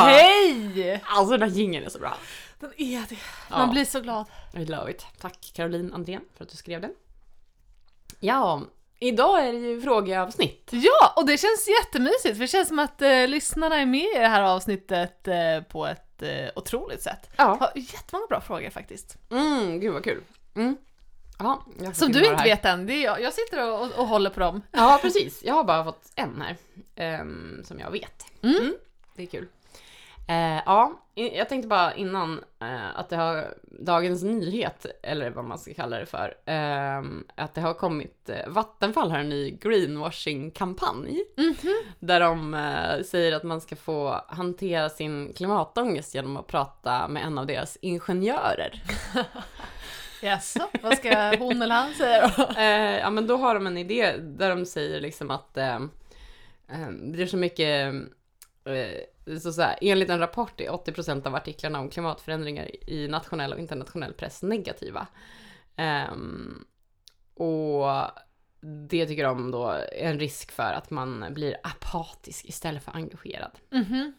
Hej! Alltså den här jingeln är så bra. Den är det. Ja. Man blir så glad. I love it. Tack Caroline Andrén för att du skrev den. Ja, idag är det ju frågeavsnitt. Ja, och det känns jättemysigt för det känns som att eh, lyssnarna är med i det här avsnittet eh, på ett eh, otroligt sätt. Ja. Har jättemånga bra frågor faktiskt. Mm, gud vad kul. Mm. Ja, Som du inte vet än, det är jag. Jag sitter och, och, och håller på dem. Ja, precis. Jag har bara fått en här. ehm, som jag vet. Mm. Det är kul. Eh, ja, jag tänkte bara innan eh, att det har dagens nyhet, eller vad man ska kalla det för, ehm, att det har kommit, eh, Vattenfall har en ny greenwashing-kampanj. Där de eh, säger att man ska få hantera sin klimatångest genom att prata med en av deras ingenjörer. Jaså, vad ska hon eller han säga då? Eh, ja men då har de en idé där de säger liksom att eh, eh, det är så mycket, eh, så så här, enligt en rapport är 80% av artiklarna om klimatförändringar i nationell och internationell press negativa. Ehm, och det tycker de då är en risk för att man blir apatisk istället för engagerad. Mhm.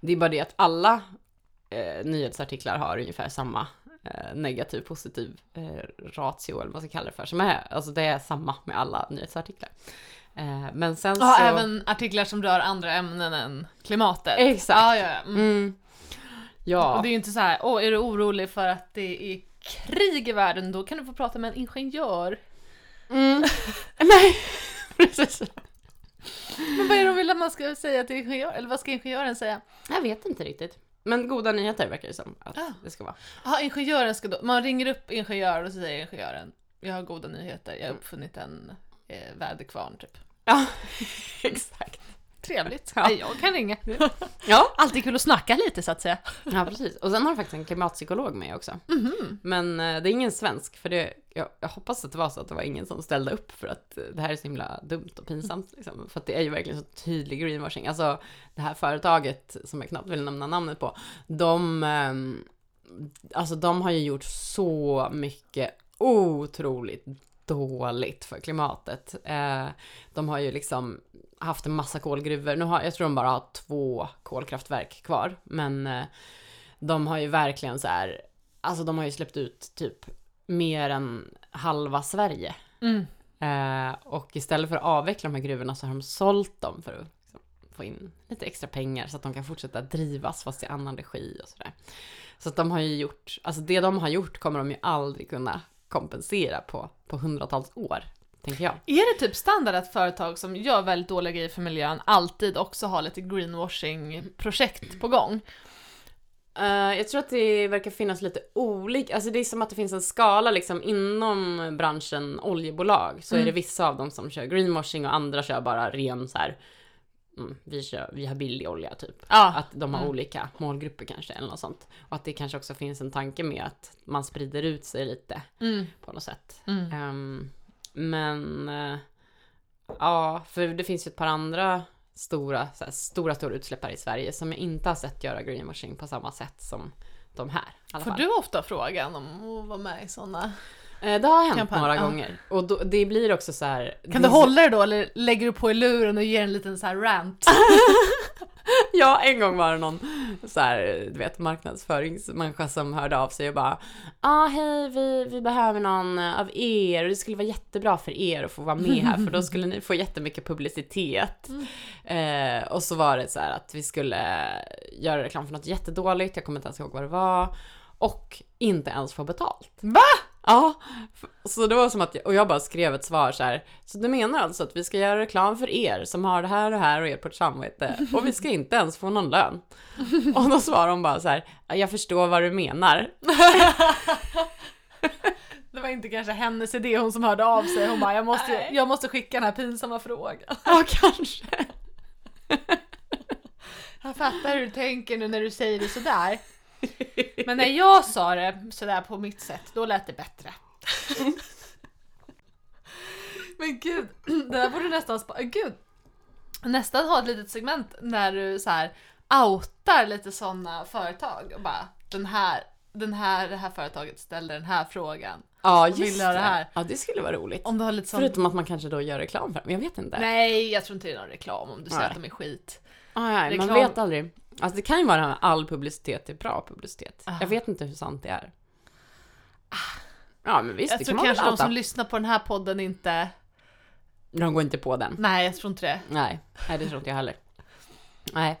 Det är bara det att alla eh, nyhetsartiklar har ungefär samma eh, negativ positiv eh, ratio eller vad man ska kalla det för. Som är, alltså det är samma med alla nyhetsartiklar. Eh, men sen Ja, så... även artiklar som rör andra ämnen än klimatet. Exakt. Ja, ja, ja. Mm. Mm. Ja. Och det är ju inte så här, åh, är du orolig för att det är krig i världen, då kan du få prata med en ingenjör. Mm. Nej, precis. Men vad är det de vill att man ska säga till ingenjör, eller vad ska ingenjören säga? Jag vet inte riktigt. Men goda nyheter verkar det som att Ah. det ska vara. Ja, ingenjören ska då, man ringer upp ingenjör och så säger ingenjören, jag har goda nyheter, jag har uppfunnit en eh, väderkvarn typ. Ja, exakt. Trevligt. Ja. Nej, jag kan ringa. Ja. Alltid kul att snacka lite så att säga. Ja, precis. Och sen har de faktiskt en klimatpsykolog med också. Mhm. Men eh, det är ingen svensk, för det, jag, jag hoppas att det var så att det var ingen som ställde upp för att eh, det här är så himla dumt och pinsamt. Liksom. För att det är ju verkligen så tydlig greenwashing. Alltså det här företaget, som jag knappt vill nämna namnet på, de, ehm, alltså, de har ju gjort så mycket otroligt dåligt för klimatet. Eh, de har ju liksom haft en massa kolgruvor. Nu har, jag tror de bara har två kolkraftverk kvar, men eh, de har ju verkligen så här, alltså de har ju släppt ut typ mer än halva Sverige. Mm. Eh, och istället för att avveckla de här gruvorna så har de sålt dem för att liksom, få in lite extra pengar så att de kan fortsätta drivas fast i annan regi och sådär. Så att de har ju gjort, alltså det de har gjort kommer de ju aldrig kunna kompensera på, på hundratals år, tänker jag. Är det typ standard att företag som gör väldigt dåliga grejer för miljön alltid också har lite greenwashing-projekt på gång? Eh, jag tror att det verkar finnas lite olika, alltså det är som att det finns en skala liksom inom branschen oljebolag. Så är Mm. det vissa av dem som kör greenwashing och andra kör bara ren så här. Mm, vi, kör, vi har billig olja typ. Ja. Att de har Mm. olika målgrupper kanske eller något sånt. Och att det kanske också finns en tanke med att man sprider ut sig lite Mm. på något sätt. Ehm, men eh, ja, för det finns ju ett par andra stora, här, stora, stora utsläppare i Sverige som jag inte har sett göra greenwashing på samma sätt som de här. Får fall. du ofta frågan om att vara med i sådana? Eh, det har hänt kampanj? några Ja. gånger. Och då, det blir också så här. Kan du hålla det då eller lägger du på i luren och ger en liten så här rant? Ja, en gång var det någon så här, du vet, marknadsföringsmänniska som hörde av sig och bara ah, hej, vi, vi behöver någon av er och det skulle vara jättebra för er att få vara med här för då skulle ni få jättemycket publicitet. Eh, och så var det så här att vi skulle göra reklam för något jättedåligt, jag kommer inte ens ihåg vad det var. Och inte ens få betalt. Va? Ja, så det var som att, jag, och jag bara skrev ett svar så här. Så du menar alltså att vi ska göra reklam för er som har det här och det här och er på ett samvete och vi ska inte ens få någon lön? Och då svarade hon bara så här, "Ja, jag förstår vad du menar. Det var inte kanske hennes idé, hon som hörde av sig. Hon bara, jag måste, Nej. jag måste skicka den här pinsamma frågan. Ja, kanske. Jag fattar hur du tänker nu när du säger det sådär. Men när jag sa det sådär på mitt sätt, då lät det bättre. Men gud, det där borde nästan spa- Gud! Nästan ha ett litet segment när du så här outar lite sådana företag och bara den här, den här, det här företaget ställde den här frågan. Ja, just ha det. det här? Ja, det skulle vara roligt. Om du har lite sån... Förutom att man kanske då gör reklam för dem, jag vet inte. Nej, jag tror inte det är någon reklam om du säger Nej. att de är skit. Ah, man reklam- vet aldrig. Alltså det kan ju vara all publicitet är bra publicitet. Ah. Jag vet inte hur sant det är. Ja men visst, Jag det tror kan man kanske de som lyssnar på den här podden inte... De går inte på den. Nej, jag tror inte det. Nej, nej det tror inte jag heller. Nej.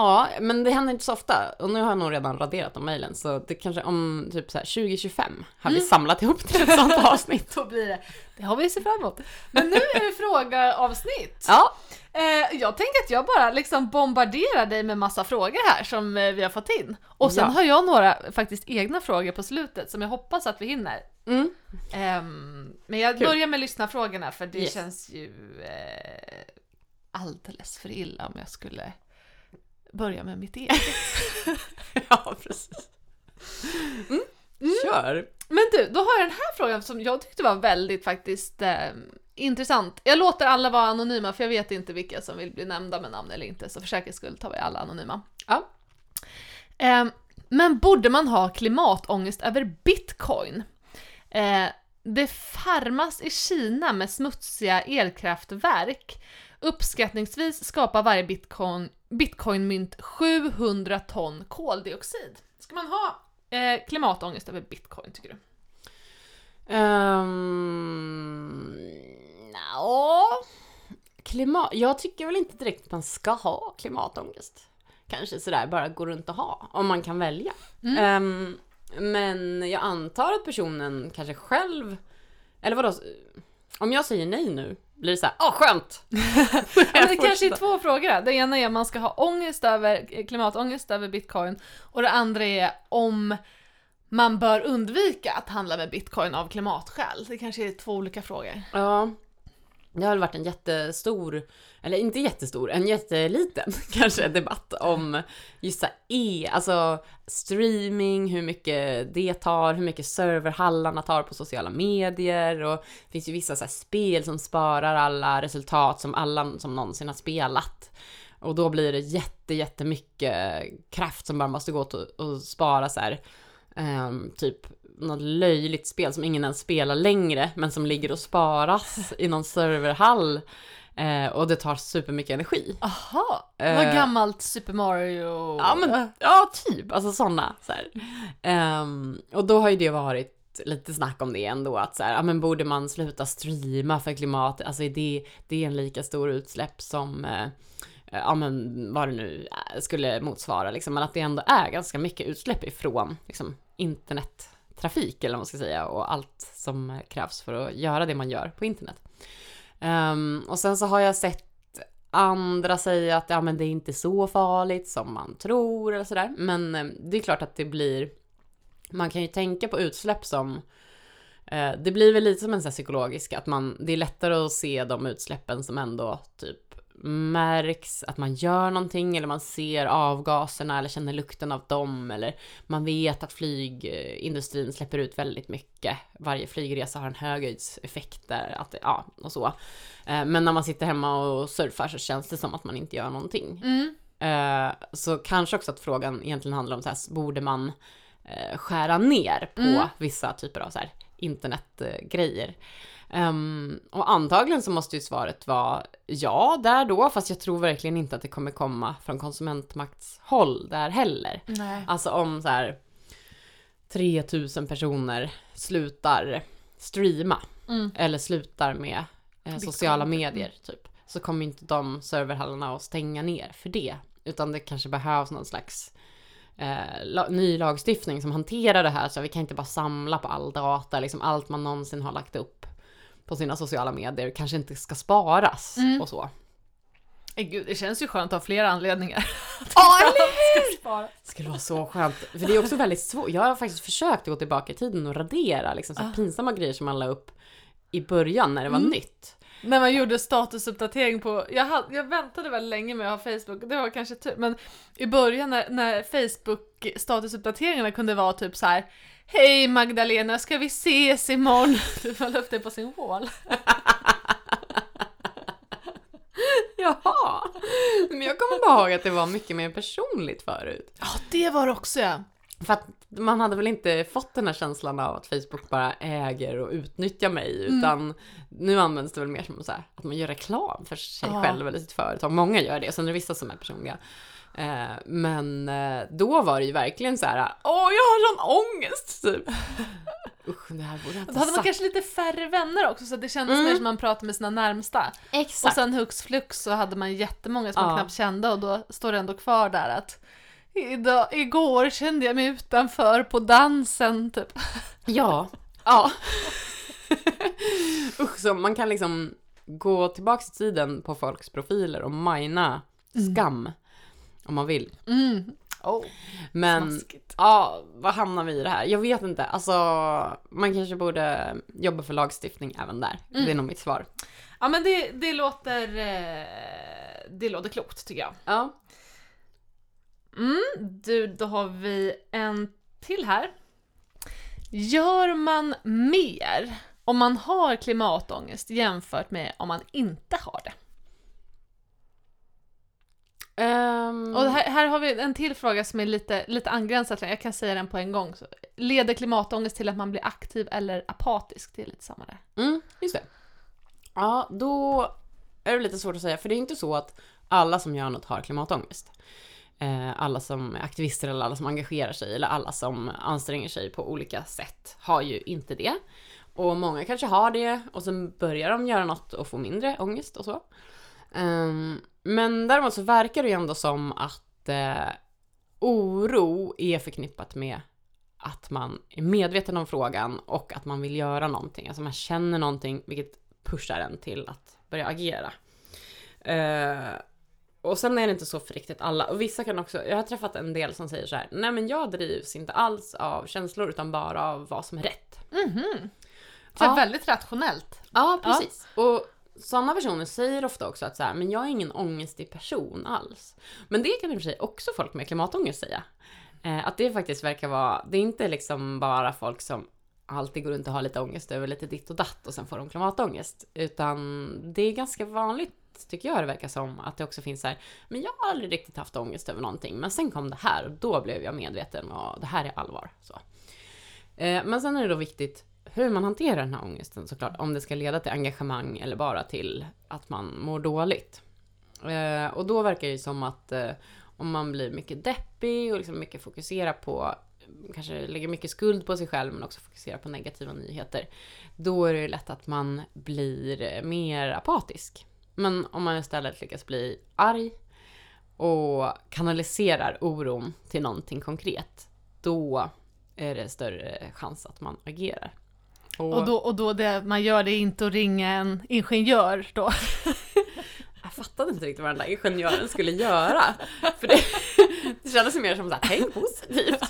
Ja, men det händer inte så ofta. Och nu har jag nog redan raderat de mejlen, så det kanske om typ så här 2025 har vi Mm. samlat ihop till ett sånt avsnitt. Då blir det. Det har vi att se fram emot. Men nu är det frågeavsnitt. Ja, Eh, jag tänker att jag bara liksom bombarderar dig med massa frågor här som eh, vi har fått in. Och sen Ja. har jag några faktiskt egna frågor på slutet som jag hoppas att vi hinner. mm. Ehm, men jag Kul. börjar med lyssnarfrågorna för det Yes. känns ju eh, alldeles för illa om jag skulle börja med mitt eget. ja precis. Mm. Kör. Men du, då har jag den här frågan som jag tyckte var väldigt faktiskt eh, intressant. Jag låter alla vara anonyma för jag vet inte vilka som vill bli nämnda med namn eller inte, så för säkerhets skull tar vi alla anonyma. Ja. Eh, men borde man ha klimatångest över bitcoin? Eh, det farmas i Kina med smutsiga elkraftverk. Uppskattningsvis skapar varje bitcoin, bitcoinmynt 700 ton koldioxid. Ska man ha eh, klimatångest över bitcoin tycker du? Um, ja. Klimat... Jag tycker väl inte direkt att man ska ha klimatångest. Kanske sådär bara gå runt och ha, om man kan välja. Mm. Ehm, men jag antar att personen kanske själv, eller vadå, om jag säger nej nu, blir det såhär, åh skönt! Ja, det kanske är två frågor. Det ena är om man ska ha ångest över, klimatångest över bitcoin och det andra är om man bör undvika att handla med bitcoin av klimatskäl. Det kanske är två olika frågor. Ja, det har väl varit en jättestor, eller inte jättestor, en jätteliten kanske debatt om just så här e, alltså streaming, hur mycket det tar, hur mycket serverhallarna tar på sociala medier och det finns ju vissa så här spel som sparar alla resultat som alla som någonsin har spelat. Och då blir det jätte, jättemycket kraft som bara måste gå till att spara så här, um, typ något löjligt spel som ingen ens spelar längre, men som ligger och sparas i någon serverhall. Eh, och det tar supermycket energi. Aha, Eh. vad gammalt Super Mario... Ja, men ja, typ. Alltså sådana. Så. Ehm, och då har ju det varit lite snack om det ändå, att så här, ja men borde man sluta streama för klimatet? Alltså är det, det är en lika stor utsläpp som, eh, ja men vad det nu eh, skulle motsvara liksom, men att det ändå är ganska mycket utsläpp ifrån liksom, trafik eller vad man ska säga och allt som krävs för att göra det man gör på internet. Um, och sen så har jag sett andra säga att ja, men det är inte så farligt som man tror eller sådär. Men eh, det är klart att det blir, man kan ju tänka på utsläpp som, eh, det blir väl lite som en sån här psykologisk, att man, det är lättare att se de utsläppen som ändå typ märks, att man gör någonting eller man ser avgaserna eller känner lukten av dem eller man vet att flygindustrin släpper ut väldigt mycket. Varje flygresa har en höghöjdseffekt där, att, ja, och så. Eh, Men när man sitter hemma och surfar så känns det som att man inte gör någonting. Mm. Eh, Så kanske också att frågan egentligen handlar om så här, borde man eh, skära ner på Mm. vissa typer av så här internetgrejer? Ehm, och antagligen så måste ju svaret vara ja där då, fast jag tror verkligen inte att det kommer komma från konsumentmaktshåll där heller. Nej. Alltså om så här 3000 personer slutar streama Mm. eller slutar med eh, sociala medier typ, så kommer inte de serverhallarna att stänga ner för det. Utan det kanske behövs någon slags eh, la- ny lagstiftning som hanterar det här så vi kan inte bara samla på all data, liksom allt man någonsin har lagt upp på sina sociala medier kanske inte ska sparas Mm. och så. Eh, Gud, det känns ju skönt att ha flera anledningar. Ja, eller. Det skulle vara så skönt. För det är också väldigt svårt. Jag har faktiskt försökt gå tillbaka i tiden och radera liksom så Ah. pinsamma grejer som man la upp i början när det var Mm. nytt. När man gjorde statusuppdatering på, jag, hade, jag väntade väldigt länge med att ha Facebook, det var kanske tur, men i början när, när Facebook statusuppdateringarna kunde vara typ så här. Hej Magdalena, ska vi ses imorgon? Man la upp det på sin wall. Jaha! Men jag kommer bara ihåg att det var mycket mer personligt förut. Ja, det var det också ja. För att man hade väl inte fått den här känslan av att Facebook bara äger och utnyttjar mig, Mm. utan nu används det väl mer som så här, att man gör reklam för sig Ja. själv eller sitt företag. Många gör det, och sen är det vissa som är personliga. Eh, men eh, då var det ju verkligen så här, åh jag har sån ångest typ. Usch, det här borde jag inte Då hade man sagt. kanske lite färre vänner också så det kändes Mm. mer som man pratade med sina närmsta. Och Exakt. sen hux flux så hade man jättemånga som man Ja. knappt kände och då står det ändå kvar där att Idag, igår kände jag mig utanför på dansen typ. Ja. Ja. Usch, så man kan liksom gå tillbaka i tiden på folks profiler och mina skam. Om man vill. Mm. Oh, Men smaskigt. ja, vad hamnar vi i det här? Jag vet inte. Alltså, man kanske borde jobba för lagstiftning även där. Det är nog mitt svar. Ja men det, det låter eh, Det låter klokt tycker jag. Ja. Mm, du, då har vi en till här. Gör man mer om man har klimatångest jämfört med om man inte har det? Ehm, Och här, här har vi en till fråga som är lite, lite angränsad. Jag kan säga den på en gång. Så, leder klimatångest till att man blir aktiv eller apatisk? Det är lite samma där. Mm, just det. Ja, då är det lite svårt att säga, för det är inte så att alla som gör något har klimatångest. Eh, alla som är aktivister eller alla som engagerar sig eller alla som anstränger sig på olika sätt har ju inte det. Och många kanske har det och sen börjar de göra något och få mindre ångest och så. Ehm, men däremot så verkar det ju ändå som att eh, oro är förknippat med att man är medveten om frågan och att man vill göra någonting. Alltså man känner någonting vilket pushar en till att börja agera. Eh, och sen är det inte så för riktigt alla. Och vissa kan också, jag har träffat en del som säger så här, nej men jag drivs inte alls av känslor utan bara av vad som är rätt. Mhm. Så Ja. väldigt rationellt. Ja, precis. Och sådana personer säger ofta också att så här, men jag är ingen ångestig person alls. Men det kan i och för sig också folk med klimatångest säga. Eh, att det faktiskt verkar vara, det är inte liksom bara folk som alltid går runt och har lite ångest över lite ditt och datt och sen får de klimatångest. Utan det är ganska vanligt, tycker jag det verkar som, att det också finns så här, men jag har aldrig riktigt haft ångest över någonting, men sen kom det här och då blev jag medveten och det här är allvar. Så. Eh, men sen är det då viktigt hur man hanterar den här ångesten såklart. Om det ska leda till engagemang eller bara till att man mår dåligt. Eh, och då verkar det ju som att eh, om man blir mycket deppig och liksom mycket fokuserar på, kanske lägger mycket skuld på sig själv men också fokuserar på negativa nyheter. Då är det lätt att man blir eh, mer apatisk. Men om man istället lyckas bli arg och kanaliserar oron till någonting konkret, då är det större chans att man agerar. Och då, och då det man gör det är inte att ringa en ingenjör då. Jag fattade inte riktigt vad den där ingenjören skulle göra. För det, det kändes mer som såhär, tänk positivt.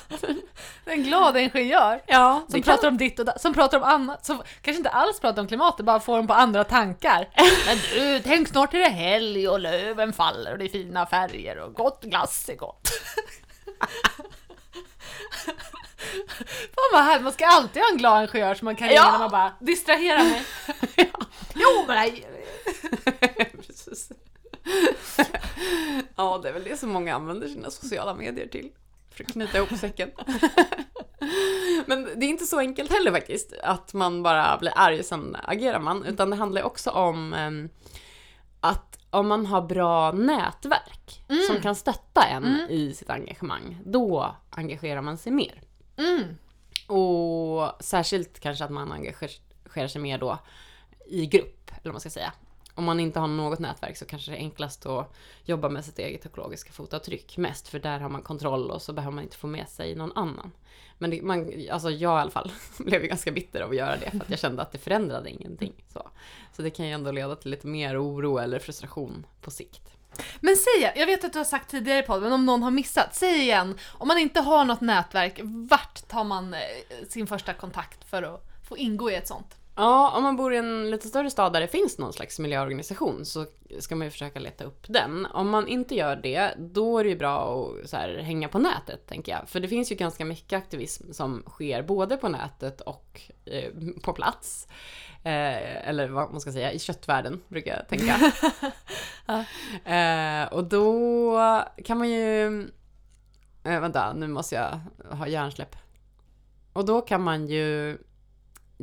En glad ingenjör. Ja, Som pratar om ditt och datt, som pratar om annat, som kanske inte alls pratar om klimatet, bara får dem på andra tankar. Men du, tänk snart är det helg och löven faller och det är fina färger och gott glass är gott. Fan vad härligt, man ska alltid ha en glad ingenjör som man kan ringa Ja. när man bara distraherar mig. Jo men nej. Precis. Ja, det är väl det som många använder sina sociala medier till. För att knyta ihop säcken. Men det är inte så enkelt heller faktiskt, att man bara blir arg och sen agerar man. Utan det handlar också om ehm, att om man har bra nätverk som kan stötta en i sitt engagemang, då engagerar man sig mer. Mm. Och särskilt kanske att man engagerar sig mer då i grupp, eller vad man ska säga. Om man inte har något nätverk så kanske det är enklast att jobba med sitt eget ekologiska fotavtryck mest, för där har man kontroll och så behöver man inte få med sig någon annan. Men det, man, alltså jag i alla fall blev ju ganska bitter av att göra det, för att jag kände att det förändrade ingenting. Så, så det kan ju ändå leda till lite mer oro eller frustration på sikt. Men säg jag vet att du har sagt tidigare i podden, men om någon har missat, säg igen. Om man inte har något nätverk, vart tar man eh, sin första kontakt för att få ingå i ett sånt? Ja, om man bor i en lite större stad där det finns någon slags miljöorganisation så ska man ju försöka leta upp den. Om man inte gör det, då är det ju bra att här, hänga på nätet, tänker jag. För det finns ju ganska mycket aktivism som sker både på nätet och eh, på plats. Eh, eller vad man ska säga, i köttvärlden, brukar jag tänka. eh, och då kan man ju Eh, vänta, nu måste jag ha hjärnsläpp. Och då kan man ju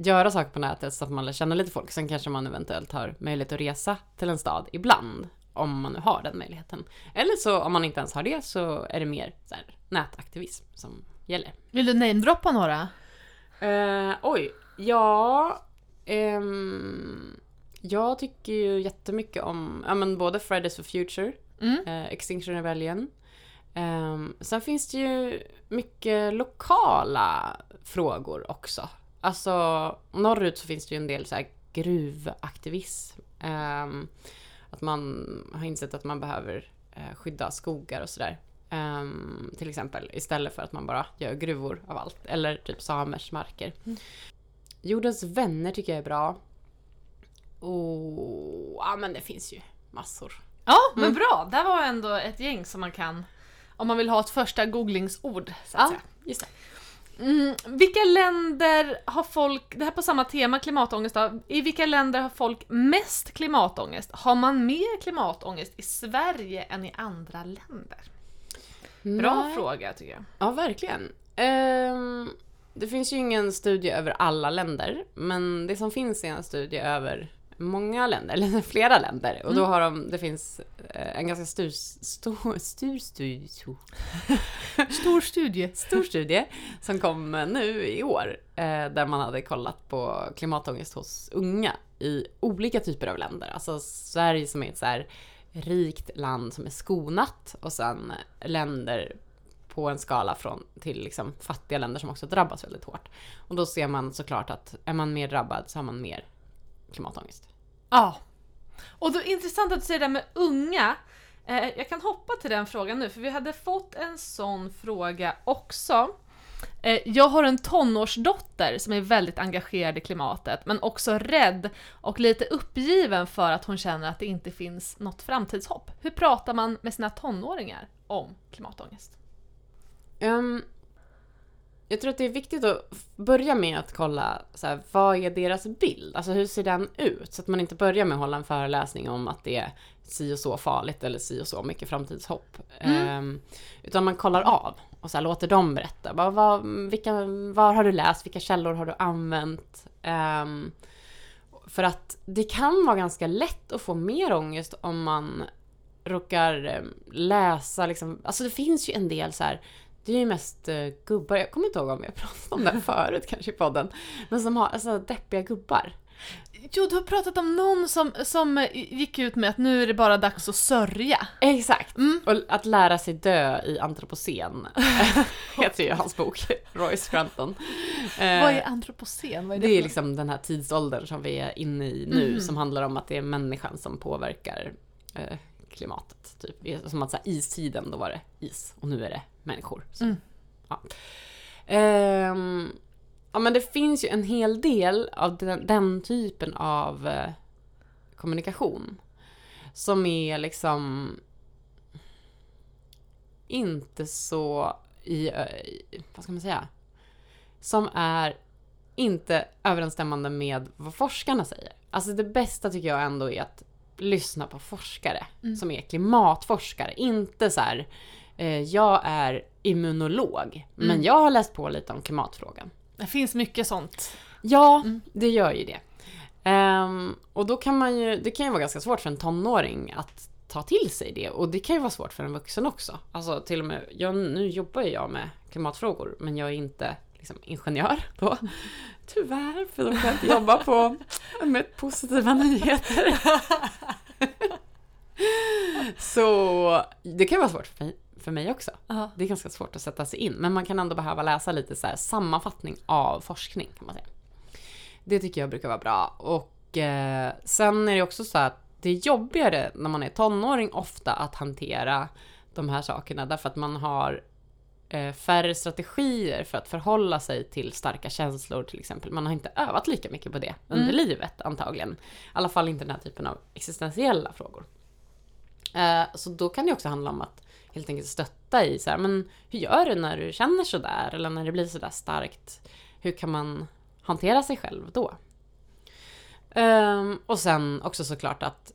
göra saker på nätet så att man lär känna lite folk. Sen kanske man eventuellt har möjlighet att resa till en stad ibland. Om man nu har den möjligheten. Eller så om man inte ens har det så är det mer så här, nätaktivism som gäller. Vill du namedroppa några? Eh, oj, ja... ehm, jag tycker ju jättemycket om ja, men både Fridays for Future, Mm. eh, Extinction Rebellion. Ehm, sen finns det ju mycket lokala frågor också. Alltså norrut så finns det ju en del så här gruvaktivism. Ehm, att man har insett att man behöver eh, skydda skogar och sådär. Ehm, till exempel istället för att man bara gör gruvor av allt. Eller typ samers marker. Mm. Jordens vänner tycker jag är bra. Och ja men det finns ju massor. Ja, men Mm. bra. Där var ändå ett gäng som man kan, om man vill ha ett första googlingsord, så att Ja, säga. just det. Mm, vilka länder har folk, det här på samma tema klimatångest då, i vilka länder har folk mest klimatångest? Har man mer klimatångest i Sverige än i andra länder? Bra Nej. fråga tycker jag. Ja, verkligen. Ehm, det finns ju ingen studie över alla länder, men det som finns är en studie över många länder, eller flera länder. Och då har de, det finns eh, en ganska stor, stor, stor, studie, Stor studie. stor studie som kom nu i år, eh, där man hade kollat på klimatångest hos unga i olika typer av länder. Alltså Sverige som är ett så här rikt land som är skonat och sen länder på en skala från till liksom fattiga länder som också drabbas väldigt hårt. Och då ser man såklart att är man mer drabbad så har man mer klimatångest. Ja. Och då intressant att du säger det där med unga. Eh, jag kan hoppa till den frågan nu, för vi hade fått en sån fråga också. Eh, jag har en tonårsdotter som är väldigt engagerad i klimatet, men också rädd och lite uppgiven för att hon känner att det inte finns något framtidshopp. Hur pratar man med sina tonåringar om klimatångest? Ehm, jag tror att det är viktigt att börja med att kolla så här, vad är deras bild? Alltså hur ser den ut? Så att man inte börjar med att hålla en föreläsning om att det är si och så farligt eller si och så mycket framtidshopp. Ehm, utan man kollar av och så här, låter dem berätta. Vad, vad, vilka, var har du läst? Vilka källor har du använt? Ehm, för att det kan vara ganska lätt att få mer ångest om man råkar eh, läsa liksom, alltså det finns ju en del så här det är ju mest eh, gubbar, jag kommer inte ihåg om jag pratade om det förut kanske i podden, men som har alltså deppiga gubbar. Jo, du har pratat om någon som, som gick ut med att nu är det bara dags att sörja. Exakt! Mm. Och att lära sig dö i antropocen heter ju hans bok, Royce Scranton. Eh, Vad är antropocen? Vad är det, det är liksom den här tidsåldern som vi är inne i nu, Mhm. som handlar om att det är människan som påverkar eh, klimatet. Typ. Som att så här, istiden, då var det is och nu är det människor. Så, Mm. ja. Ehm, ja men det finns ju en hel del av den, den typen av eh, kommunikation som är liksom inte så i, ö- i, vad ska man säga, som är inte överensstämmande med vad forskarna säger. Alltså det bästa tycker jag ändå är att lyssna på forskare Mm. som är klimatforskare. Inte så här, eh, jag är immunolog, men Mm. jag har läst på lite om klimatfrågan. Det finns mycket sånt. Ja, Mm. det gör ju det. Ehm, och då kan man ju, det kan ju vara ganska svårt för en tonåring att ta till sig det och det kan ju vara svårt för en vuxen också. Alltså till och med, jag, nu jobbar ju jag med klimatfrågor men jag är inte liksom, ingenjör då. Tyvärr, för då kan jag inte jobba på med positiva nyheter. Så det kan vara svårt för mig, för mig också. Ja. Det är ganska svårt att sätta sig in, men man kan ändå behöva läsa lite så här sammanfattning av forskning kan man säga. Det tycker jag brukar vara bra. Och eh, sen är det också så att det är jobbigare när man är tonåring ofta att hantera de här sakerna därför att man har eh, färre strategier för att förhålla sig till starka känslor till exempel. Man har inte övat lika mycket på det under Mm. livet antagligen. I alla fall inte den här typen av existentiella frågor. Eh, så då kan det också handla om att helt enkelt stötta i så här, men hur gör du när du känner sådär eller när det blir sådär starkt? Hur kan man hantera sig själv då? Ehm, och sen också såklart att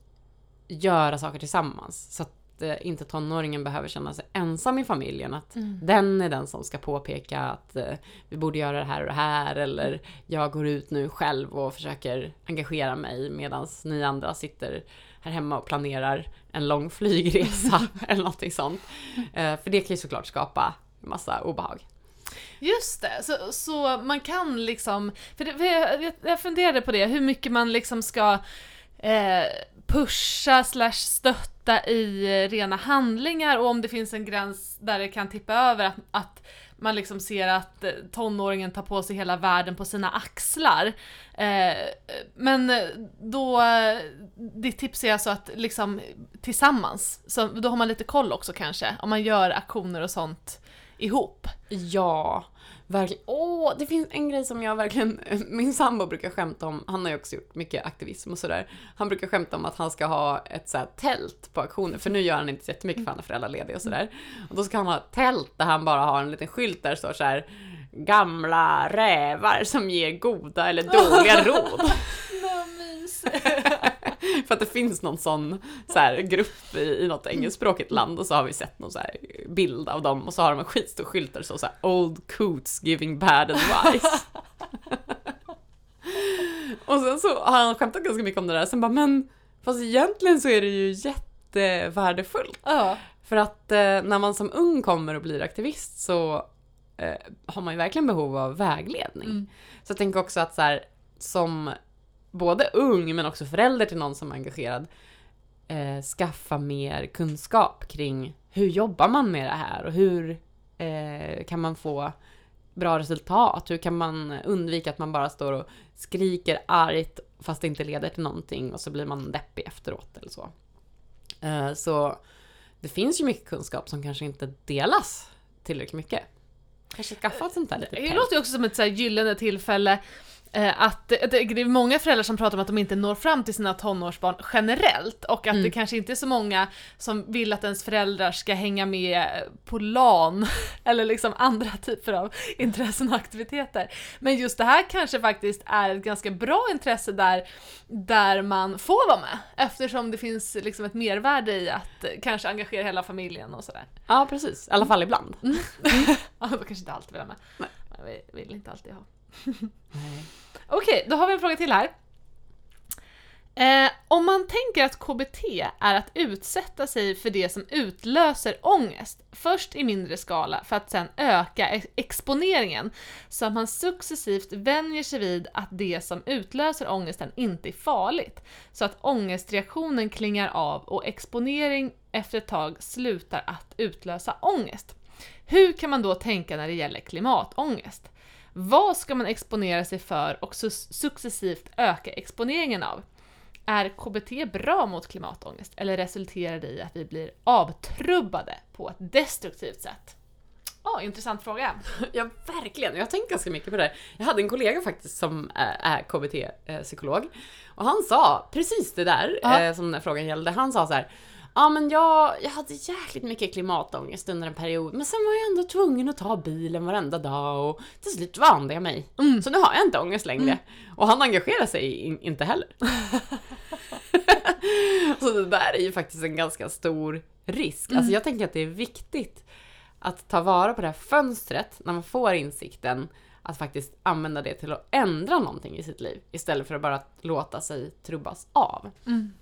göra saker tillsammans. Så att att eh, inte tonåringen behöver känna sig ensam i familjen. Att Mm. den är den som ska påpeka att eh, vi borde göra det här och det här. Eller jag går ut nu själv och försöker engagera mig medan ni andra sitter här hemma och planerar en lång flygresa eller någonting sånt. Eh, för det kan ju såklart skapa massa obehag. Just det, så, så man kan liksom, för, det, för jag, jag- funderade på det, hur mycket man liksom ska eh, pusha slash stötta i eh, rena handlingar och om det finns en gräns där det kan tippa över att, att man liksom ser att eh, tonåringen tar på sig hela världen på sina axlar. Eh, men eh, då, eh, ditt tips är alltså att liksom tillsammans, så då har man lite koll också kanske, om man gör aktioner och sånt ihop. Ja, verkligen. Åh, det finns en grej som jag verkligen, min sambo brukar skämta om, han har ju också gjort mycket aktivism och sådär. Han brukar skämta om att han ska ha ett så här tält på aktioner, för nu gör han inte så jättemycket för han är föräldraledig och sådär. Och då ska han ha ett tält där han bara har en liten skylt där det står så här gamla rävar som ger goda eller dåliga råd. För att det finns någon sån så här, grupp i, i något engelskspråkigt land och så har vi sett någon så här bild av dem och så har de en skitstor skylt där det står så här Old coots giving bad advice. och sen så har han skämtat ganska mycket om det där, sen bara men fast egentligen så är det ju jättevärdefullt. Ja. För att eh, när man som ung kommer och blir aktivist så eh, har man ju verkligen behov av vägledning. Mm. Så jag tänker också att så här, som både ung men också förälder till någon som är engagerad, eh, skaffa mer kunskap kring hur jobbar man med det här och hur eh, kan man få bra resultat? Hur kan man undvika att man bara står och skriker argt fast det inte leder till någonting och så blir man deppig efteråt eller så. Eh, så det finns ju mycket kunskap som kanske inte delas tillräckligt mycket. Kanske skaffa ett sånt där litet Det tält. låter ju också som ett så gyllene tillfälle eh, att det, det är många föräldrar som pratar om att de inte når fram till sina tonårsbarn generellt och att Mm. det kanske inte är så många som vill att ens föräldrar ska hänga med på LAN eller liksom andra typer av intressen och aktiviteter. Men just det här kanske faktiskt är ett ganska bra intresse där, där man får vara med eftersom det finns liksom ett mervärde i att eh, kanske engagera hela familjen och sådär. Ja, precis. I alla fall ibland. Ja, då kanske inte alltid vill ha med. Nej. Vi vill inte alltid ha. Nej. Okej, då har vi en fråga till här. Eh, om man tänker att KBT är att utsätta sig för det som utlöser ångest, först i mindre skala för att sen öka ex- exponeringen, så att man successivt vänjer sig vid att det som utlöser ångesten inte är farligt, så att ångestreaktionen klingar av och exponering efter ett tag slutar att utlösa ångest. Hur kan man då tänka när det gäller klimatångest? Vad ska man exponera sig för och successivt öka exponeringen av? Är KBT bra mot klimatångest eller resulterar det i att vi blir avtrubbade på ett destruktivt sätt? Ja, intressant fråga. Ja, verkligen. Jag har tänkt ganska mycket på det. Jag hade en kollega faktiskt som är, är KBT-psykolog. Och han sa precis det där Ja. eh, som den här frågan gällde. Han sa så här. Ja men jag, jag hade jäkligt mycket klimatångest under en period men sen var jag ändå tvungen att ta bilen varenda dag och till slut vande jag mig. Mm. Så nu har jag inte ångest längre. Och han engagerar sig in, inte heller. så det där är ju faktiskt en ganska stor risk. Alltså jag tänker att det är viktigt att ta vara på det här fönstret när man får insikten att faktiskt använda det till att ändra någonting i sitt liv istället för att bara låta sig trubbas av. Mm.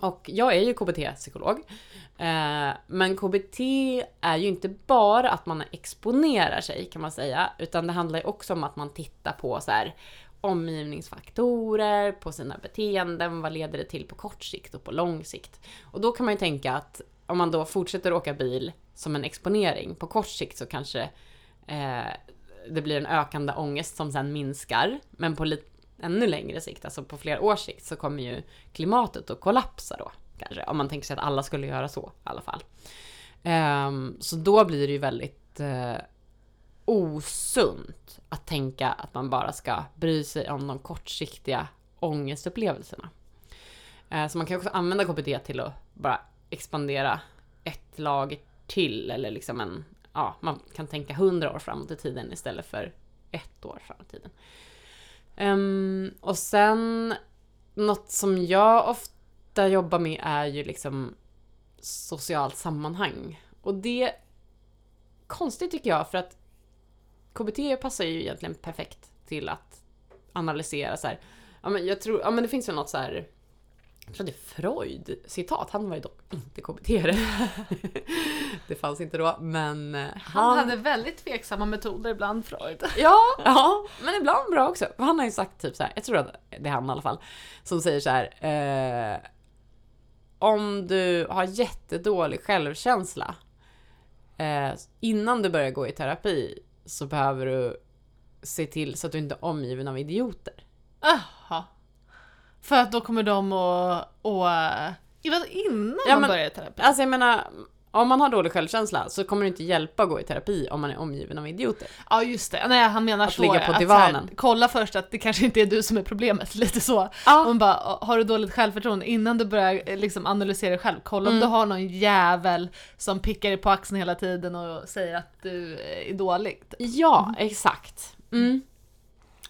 Och jag är ju KBT-psykolog. Eh, men KBT är ju inte bara att man exponerar sig kan man säga, utan det handlar ju också om att man tittar på så här, omgivningsfaktorer, på sina beteenden, vad leder det till på kort sikt och på lång sikt. Och då kan man ju tänka att om man då fortsätter åka bil som en exponering, på kort sikt så kanske eh, det blir en ökande ångest som sen minskar, men på lite ännu längre sikt, alltså på flera års sikt, så kommer ju klimatet att kollapsa då. Kanske, om man tänker sig att alla skulle göra så i alla fall. Um, så då blir det ju väldigt uh, osunt att tänka att man bara ska bry sig om de kortsiktiga ångestupplevelserna. Uh, så man kan också använda KBT till att bara expandera ett lager till, eller liksom en, ja, man kan tänka hundra år framåt i tiden istället för ett år framåt i tiden. Um, och sen, något som jag ofta jobbar med är ju liksom socialt sammanhang. Och det är konstigt tycker jag för att KBT passar ju egentligen perfekt till att analysera så här. Ja men jag tror, ja men det finns ju något så här. Jag tror det är Freud citat, han var ju dock inte KBT Det fanns inte då men eh, Han hade väldigt tveksamma metoder ibland, Freud. Ja, ja, men ibland bra också. Han har ju sagt typ så här, jag tror att det är han i alla fall, som säger så här. Eh, om du har jättedålig självkänsla eh, innan du börjar gå i terapi så behöver du se till så att du inte är omgiven av idioter. Jaha. För att då kommer de att... och, eh, innan Ja, man men- börjar i terapi? Alltså jag menar, om man har dålig självkänsla så kommer det inte hjälpa att gå i terapi om man är omgiven av idioter. Ja just det, nej han menar Att så. ligga på att divanen. Här, kolla först att det kanske inte är du som är problemet, lite så. Ja. Hon bara, har du dåligt självförtroende innan du börjar eh, liksom analysera dig själv, kolla om Mm. du har någon jävel som pickar dig på axeln hela tiden och säger att du eh, är dålig. Ja, exakt. Mm.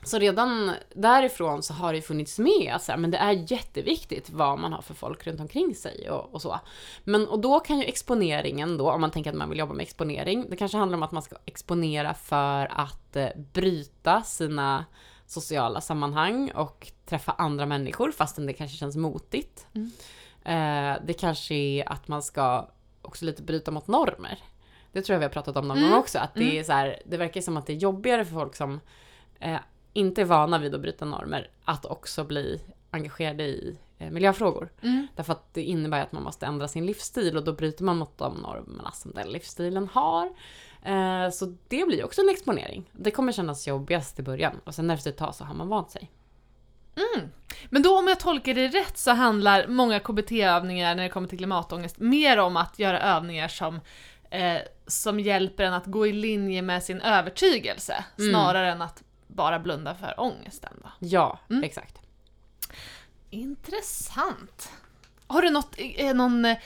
Så redan därifrån så har det funnits med så här, men det är jätteviktigt vad man har för folk runt omkring sig och, och så. Men och då kan ju exponeringen då, om man tänker att man vill jobba med exponering, det kanske handlar om att man ska exponera för att eh, bryta sina sociala sammanhang och träffa andra människor fastän det kanske känns motigt. Mm. Eh, det kanske är att man ska också lite bryta mot normer. Det tror jag vi har pratat om någon Mm. gång också, att det Mm. är så här, det verkar som att det är jobbigare för folk som eh, inte är vana vid att bryta normer att också bli engagerade i eh, miljöfrågor. Mm. Därför att det innebär att man måste ändra sin livsstil och då bryter man mot de normerna som den livsstilen har. Eh, så det blir också en exponering. Det kommer kännas jobbigast i början och sen efter ett tag så har man vant sig. Mm. Men då om jag tolkar det rätt så handlar många KBT-övningar när det kommer till klimatångest mer om att göra övningar som, eh, som hjälper en att gå i linje med sin övertygelse Mm. snarare än att bara blunda för ångesten. Då. Ja, Mm. exakt. Intressant. Har du något, eh, någon eh,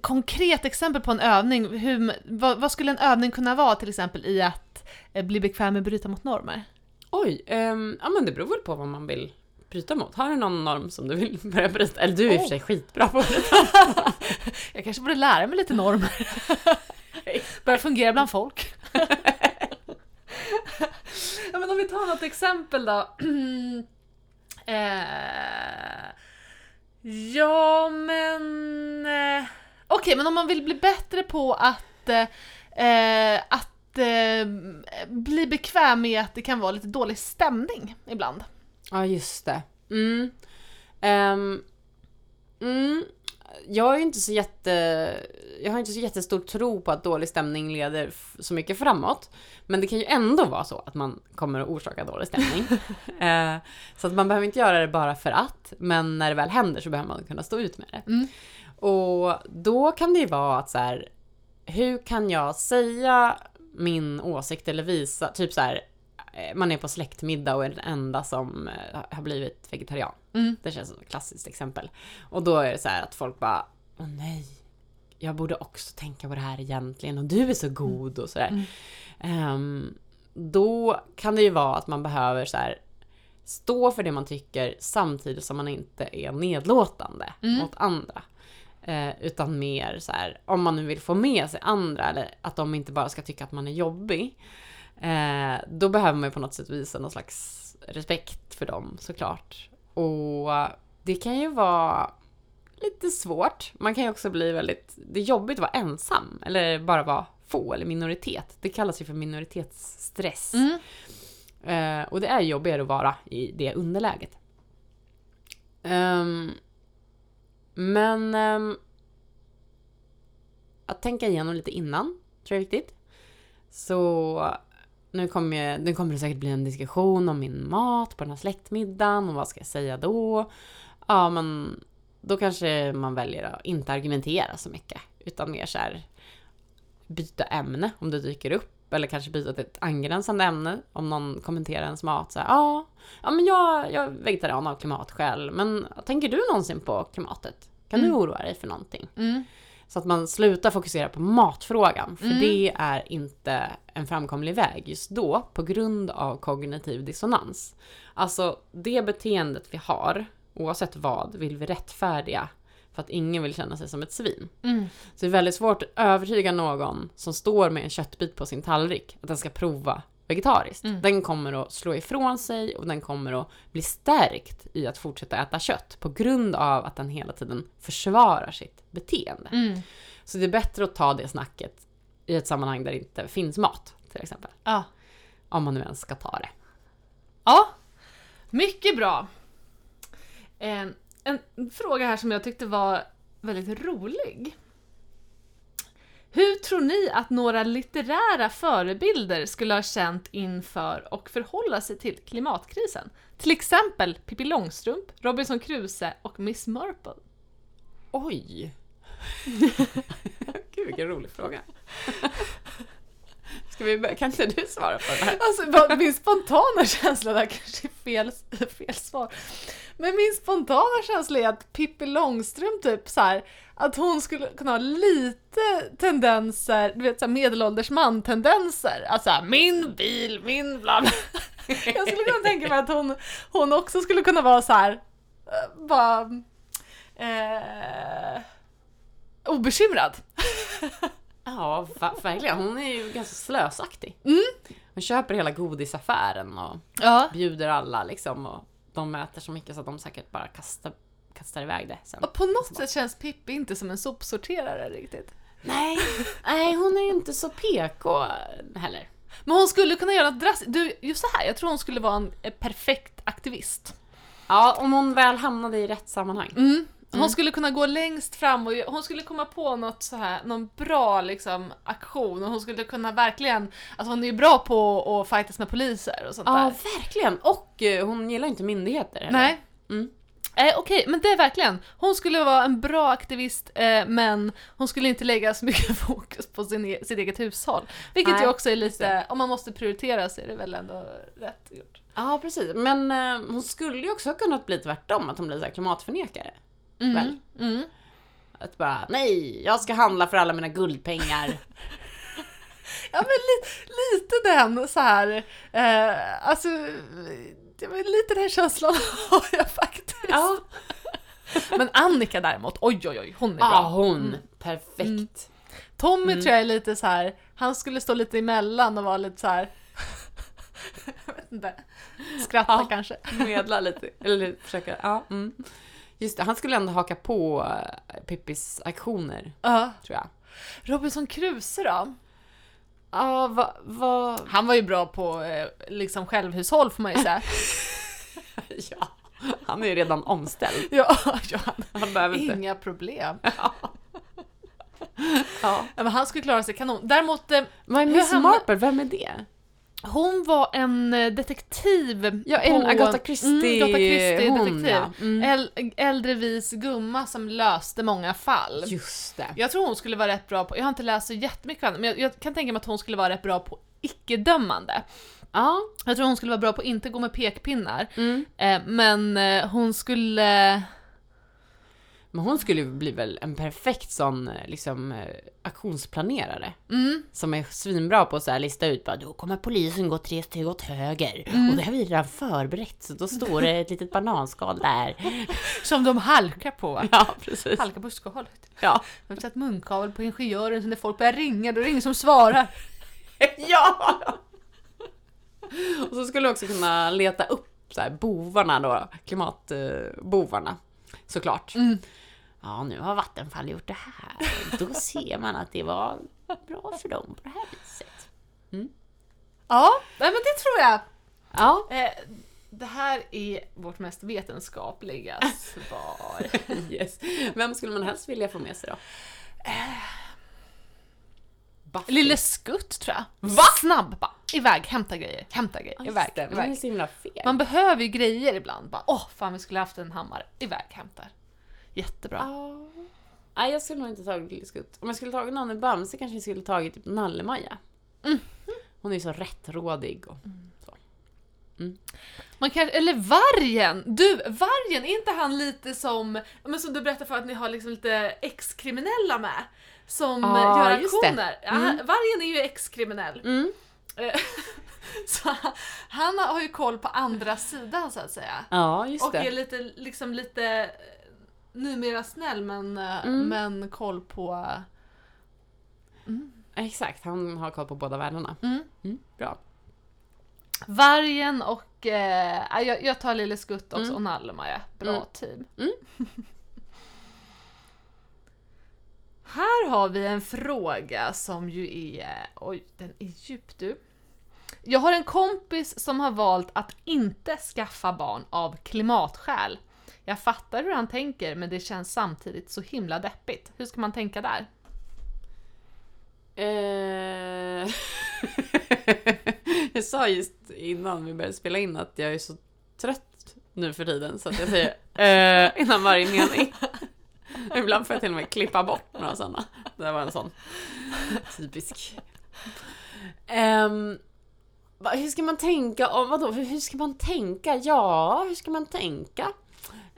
konkret exempel på en övning? Hur, vad, vad skulle en övning kunna vara till exempel i att eh, bli bekväm med att bryta mot normer? Oj, ehm, ja men det beror väl på vad man vill bryta mot. Har du någon norm som du vill börja bryta? Eller du är i och för sig skitbra på det. Jag kanske borde lära mig lite normer. Börja fungera bland folk. Ja, men om vi tar något exempel då. eh, ja, men... Eh, Okej, men om man vill bli bättre på att, eh, att eh, bli bekväm med att det kan vara lite dålig stämning ibland. Ja, just det. Mm. Ehm, mm. Jag är inte så jätte... Jag har inte så jättestor tro på att dålig stämning leder så mycket framåt. Men det kan ju ändå vara så att man kommer att orsaka dålig stämning. Eh, så att man behöver inte göra det bara för att, men när det väl händer så behöver man kunna stå ut med det. Mm. Och då kan det ju vara att så här, hur kan jag säga min åsikt eller visa, typ så här, man är på släktmiddag och är den enda som eh, har blivit vegetarian. Mm. Det känns som ett klassiskt exempel. Och då är det så här att folk bara, åh nej, jag borde också tänka på det här egentligen och du är så god och sådär. Mm. Ehm, då kan det ju vara att man behöver så här, stå för det man tycker samtidigt som man inte är nedlåtande Mm. mot andra. Eh, utan mer så här, om man nu vill få med sig andra eller att de inte bara ska tycka att man är jobbig. Eh, då behöver man ju på något sätt visa någon slags respekt för dem såklart. Och det kan ju vara lite svårt. Man kan ju också bli väldigt, det är jobbigt att vara ensam eller bara vara få eller minoritet. Det kallas ju för minoritetsstress. Mm. Eh, och det är jobbigare att vara i det underläget. Ehm, men ehm, att tänka igenom lite innan tror jag är viktigt. Så nu kommer, jag, nu kommer det säkert bli en diskussion om min mat på den här släktmiddagen och vad ska jag säga då? Ja, men då kanske man väljer att inte argumentera så mycket utan mer så här byta ämne om det dyker upp eller kanske byta till ett angränsande ämne om någon kommenterar ens mat. Så här, ja, ja, men jag, jag är vegetarian av klimatskäl, men tänker du någonsin på klimatet? Kan du Mm. oroa dig för någonting? Mm. Så att man slutar fokusera på matfrågan, för Mm. det är inte en framkomlig väg just då på grund av kognitiv dissonans. Alltså det beteendet vi har, oavsett vad, vill vi rättfärdiga För att ingen vill känna sig som ett svin. Mm. Så det är väldigt svårt att övertyga någon som står med en köttbit på sin tallrik att den ska prova vegetariskt. Mm. Den kommer att slå ifrån sig och den kommer att bli stärkt i att fortsätta äta kött på grund av att den hela tiden försvarar sitt beteende. Mm. Så det är bättre att ta det snacket i ett sammanhang där det inte finns mat, till exempel. Ja. Om man nu ens ska ta det. Ja, mycket bra. En, en fråga här som jag tyckte var väldigt rolig. Hur tror ni att några litterära förebilder skulle ha känt inför och förhålla sig till klimatkrisen? Till exempel Pippi Långstrump, Robinson Crusoe och Miss Marple. Oj! Gud vilken rolig fråga. Ska vi börja? Kan inte du svara på det här? Alltså min spontana känsla det här kanske är fel, fel svar. Men min spontana känsla är att Pippi Långstrump typ så här, att hon skulle kunna ha lite tendenser, du vet såhär medelålders man-tendenser. Alltså min bil, min bla bla. Jag skulle kunna tänka mig att hon, hon också skulle kunna vara så här, eh, bara eh, obekymrad. Ja, verkligen. Hon är ju ganska slösaktig. Mm. Hon köper hela godisaffären och Ja. bjuder alla liksom och de äter så mycket så att de säkert bara kastar, kastar iväg det sen. Och på något sätt känns Pippi inte som en sopsorterare riktigt. Nej, nej hon är ju inte så PK heller. Men hon skulle kunna göra något drastiskt. Du, just så här, jag tror hon skulle vara en, eh, perfekt aktivist. Ja, om hon väl hamnade i rätt sammanhang. Mm. Hon Mm. skulle kunna gå längst fram och hon skulle komma på något så här, någon bra liksom aktion och hon skulle kunna verkligen, alltså hon är ju bra på att fightas med poliser och sånt Ja, där. verkligen. Och eh, hon gillar inte myndigheter heller. Nej. Mm. Eh, Okej, men det är verkligen. Hon skulle vara en bra aktivist eh, men hon skulle inte lägga så mycket fokus på sin e- sitt eget hushåll. Vilket Nej, ju också är lite, om man måste prioritera så är det väl ändå rätt gjort. Ja, precis. Men eh, hon skulle ju också ha kunnat bli tvärtom, att hon blir så klimatförnekare. Mm. Väl? Mm. Att bara, nej, jag ska handla för alla mina guldpengar. Ja men li, lite den så här. Eh, alltså, det var lite den känslan har jag faktiskt. ja. Men Annika däremot, oj oj oj, hon är ja, bra. hon. Mm. Perfekt. Mm. Tommy Mm. tror jag är lite så här. han skulle stå lite emellan och vara lite så här. jag vet inte. Skratta Ja. kanske. Medla lite, eller försöka, ja. Mm. Just det, han skulle ändå haka på eh, Pippis aktioner, Ja. tror jag. Robinson Crusoe då? Ja, vad... Va, Han var ju bra på eh, liksom självhushåll får man ju säga. ja, han är ju redan omställd. ja, ja, Han behöver inte... inga problem. Ja. Ja, men han skulle klara sig kanon. Däremot, eh, Hur Miss hamnar- Marple, vem är det? Hon var en eh, detektiv. Ja, en på- Agatha Christie? Mm, Agatha Christie hon, detektiv. ja. Mm. Äl- äldre vis gumma som löste många fall. Just det. Jag tror hon skulle vara rätt bra på, jag har inte läst så jättemycket henne, men jag, jag kan tänka mig att hon skulle vara rätt bra på icke-dömande. Ja. Jag tror hon skulle vara bra på att inte gå med pekpinnar, Mm. eh, men eh, hon skulle... Men hon skulle bli väl en perfekt sån eh, liksom eh, aktionsplanerare. Mm, Som är svinbra på att så här lista ut bara då kommer polisen gå tre steg åt höger. Mm. Och det har vi redan förberett så då står det ett litet bananskal där. som de halkar på. Ja, precis. Halkar på skalet. Ja. Jag har sett munkavel på ingenjören så när folk börjar ringa då är det ingen som svarar. ja! Och så skulle du också kunna leta upp så här, bovarna då, klimatbovarna. Såklart. Mm. Ja, nu har Vattenfall gjort det här. Då ser man att det var bra för dem på det här viset. Ja, nej, men det tror jag. Ja. Eh, det här är vårt mest vetenskapliga svar. Yes. Vem skulle man helst vilja få med sig då? Buffy. Lille Skutt tror jag. Va? Snabb bara, iväg, hämta grejer, hämta grejer, Ja, iväg, Man är iväg. så himla fel. Man behöver ju grejer ibland. Bara, åh fan vi skulle haft en hammare. Iväg, hämtar. Jättebra. Ja. Nej, jag skulle nog inte tagit Lille Skutt. Om jag skulle tagit någon i Bamse kanske jag skulle tagit typ Nalle-Maja. Mm. Hon är ju så rättrådig och så. Man kan, eller vargen! Du, vargen, är inte han lite som, men som du berättade för att ni har liksom lite ex-kriminella med? Som Ja, eh, gör aktioner. Mm. vargen är ju ex-kriminell. Mm. Eh, Så han- har ju koll på andra sidan så att säga. Ja, just Och är det. lite, liksom lite numera snäll men, eh, Mm. men koll på... Mm. Exakt, han har koll på båda världarna. Mm. Mm, bra. Vargen och... Eh, jag, jag tar Lille Skutt också Mm. och Nalmaja. Bra Mm. team. Mm. Här har vi en fråga som ju är... Oj, den är djup du. Jag har en kompis som har valt att inte skaffa barn av klimatskäl. Jag fattar hur han tänker men det känns samtidigt så himla deppigt. Hur ska man tänka där? Eh... jag sa just innan vi började spela in att jag är så trött nu för tiden så att jag säger eh, innan varje mening. Ibland får jag till och med klippa bort några sådana. Det var en sån typisk. Um, hur ska man tänka om, vadå, hur ska man tänka? Ja, hur ska man tänka?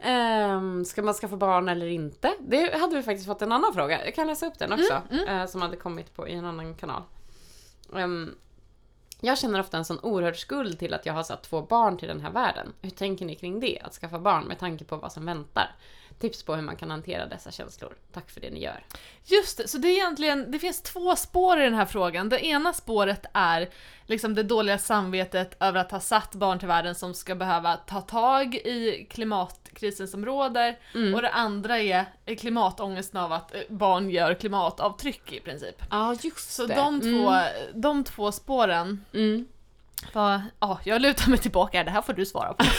Um, ska man skaffa barn eller inte? Det hade vi faktiskt fått en annan fråga. Jag kan läsa upp den också. eh, som hade kommit på i en annan kanal. Ehm, jag känner ofta en sån oerhörd skuld till att jag har satt två barn till den här världen. Hur tänker ni kring det? Att skaffa barn med tanke på vad som väntar? Tips på hur man kan hantera dessa känslor. Tack för det ni gör. Just det, så det är egentligen, det finns två spår i den här frågan. Det ena spåret är liksom det dåliga samvetet över att ha satt barn till världen som ska behöva ta tag i klimatkrisen som råder. Mm. Och det andra är klimatångesten av att eh, barn gör klimatavtryck i princip. Ja, just Så det. de två, Mm. de två spåren, Mm. var, ja, jag lutar mig tillbaka, det här får du svara på.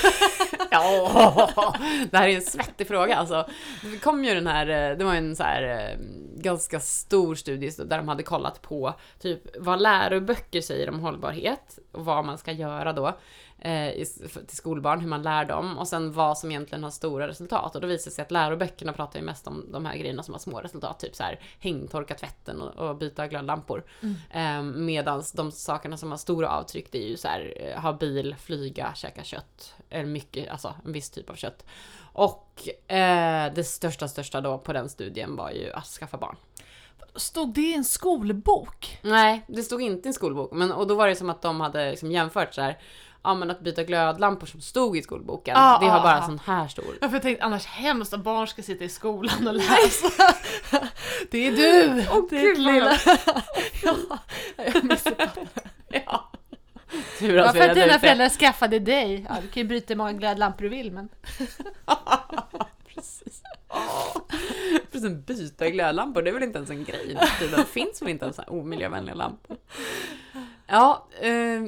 Ja, det här är en svettig fråga alltså. Det kom ju den här, eh, det var en så här eh, ganska stor studie där de hade kollat på typ vad läroböcker säger om hållbarhet och vad man ska göra då eh, i- till skolbarn, hur man lär dem och sen vad som egentligen har stora resultat. Och då visar det sig att läroböckerna pratar ju mest om de här grejerna som har små resultat, typ så här hängtorka tvätten och, och byta glödlampor. Eh, Medan de sakerna som har stora avtryck det är ju så här, eh, ha bil, flyga, käka kött, eller mycket, alltså en viss typ av kött. Och eh, det största, största då på den studien var ju att skaffa barn. Stod det i en skolbok? Nej, det stod inte i en skolbok, men och då var det som att de hade liksom jämfört så här, ja men att byta glödlampor som stod i skolboken, Ah, det har ah, bara ah. sån här stor. Ja, för jag tänkte annars hemskt att barn ska sitta i skolan och läsa. Det är du! Åh, det är gud, lilla... ja, jag missuppfattade. Ja. Tur att Varför att dina det. föräldrar skaffade dig? Ja, du kan ju bryta hur många glödlampor du vill men... Precis. Precis, byta glödlampor, det är väl inte ens en grej nu. Det finns väl inte ens omiljövänliga lampor? Ja, eh,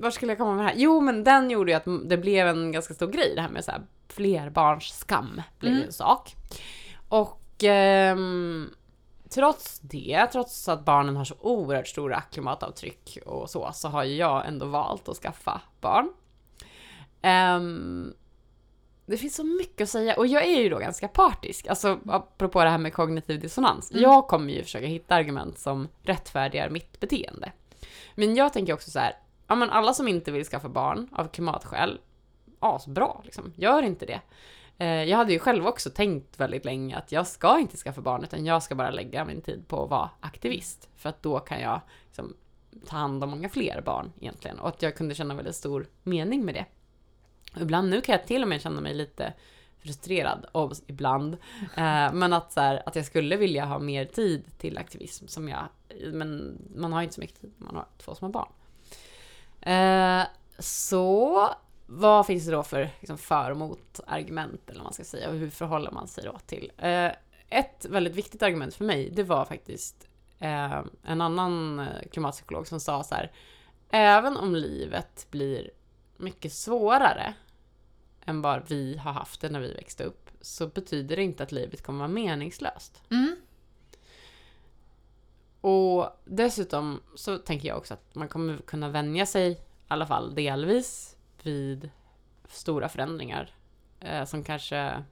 var skulle jag komma med det här? Jo, men den gjorde ju att det blev en ganska stor grej, det här med så här flerbarnsskam blev ju Mm. en sak. Och ehm, trots det, trots att barnen har så oerhört stora klimatavtryck och så, så har ju jag ändå valt att skaffa barn. Ehm, det finns så mycket att säga och jag är ju då ganska partisk, alltså apropå det här med kognitiv dissonans. Mm. Jag kommer ju försöka hitta argument som rättfärdigar mitt beteende. Men jag tänker också så här, ja men alla som inte vill skaffa barn av klimatskäl, asbra liksom, gör inte det. Eh, jag hade ju själv också tänkt väldigt länge att jag ska inte skaffa barn utan jag ska bara lägga min tid på att vara aktivist. För att då kan jag liksom, ta hand om många fler barn egentligen. Och att jag kunde känna väldigt stor mening med det. Ibland nu kan jag till och med känna mig lite frustrerad, och ibland. Eh, men att, så här, att jag skulle vilja ha mer tid till aktivism som jag, men man har ju inte så mycket tid när man har två små barn. Eh, så vad finns det då för liksom, för och motargument eller vad man ska säga och hur förhåller man sig då till? Eh, ett väldigt viktigt argument för mig, det var faktiskt eh, en annan klimatpsykolog som sa så här, även om livet blir mycket svårare än vad vi har haft det när vi växte upp, så betyder det inte att livet kommer vara meningslöst. Mm. Och dessutom så tänker jag också att man kommer kunna vänja sig, i alla fall delvis, vid stora förändringar. Eh, som kanske...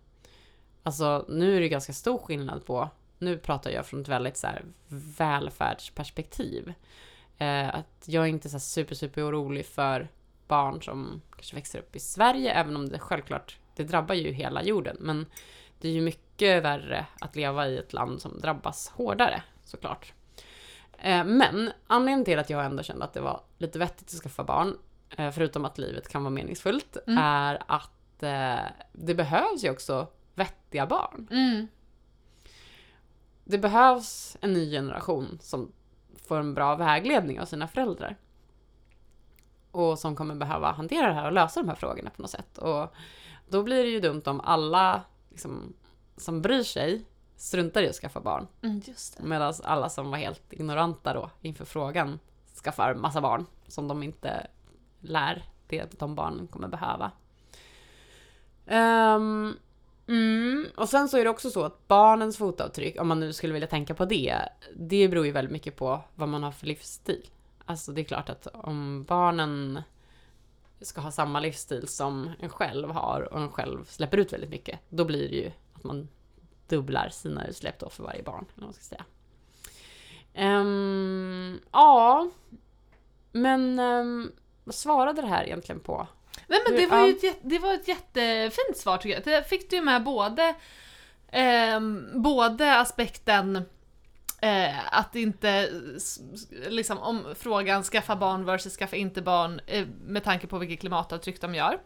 Alltså, nu är det ganska stor skillnad på... Nu pratar jag från ett väldigt så här välfärdsperspektiv. Eh, att jag är inte så här super, super orolig för barn som kanske växer upp i Sverige, även om det självklart, det drabbar ju hela jorden. Men det är ju mycket värre att leva i ett land som drabbas hårdare, såklart. Eh, Men anledningen till att jag ändå kände att det var lite vettigt att skaffa barn, eh, förutom att livet kan vara meningsfullt, Mm. är att eh, det behövs ju också vettiga barn. Mm. Det behövs en ny generation som får en bra vägledning av sina föräldrar. Och som kommer behöva hantera det här och lösa de här frågorna på något sätt. Och då blir det ju dumt om alla liksom, som bryr sig struntar i att skaffa barn. Mm. Medan alla som var helt ignoranta då inför frågan skaffar massa barn som de inte lär det de barnen kommer behöva. Ehm, mm, och sen så är det också så att barnens fotavtryck, om man nu skulle vilja tänka på det, det beror ju väldigt mycket på vad man har för livsstil. Alltså det är klart att om barnen ska ha samma livsstil som en själv har och en själv släpper ut väldigt mycket, då blir det ju att man dubblar sina utsläpp då för varje barn. Eller vad man ska säga. Ehm, ja, men um, vad svarade det här egentligen på? Nej men det var ju ett, det var ett jättefint svar tycker jag. Det fick du med både, ehm, både aspekten eh, att inte, liksom om frågan skaffa barn versus skaffa inte barn eh, med tanke på vilket klimatavtryck de gör.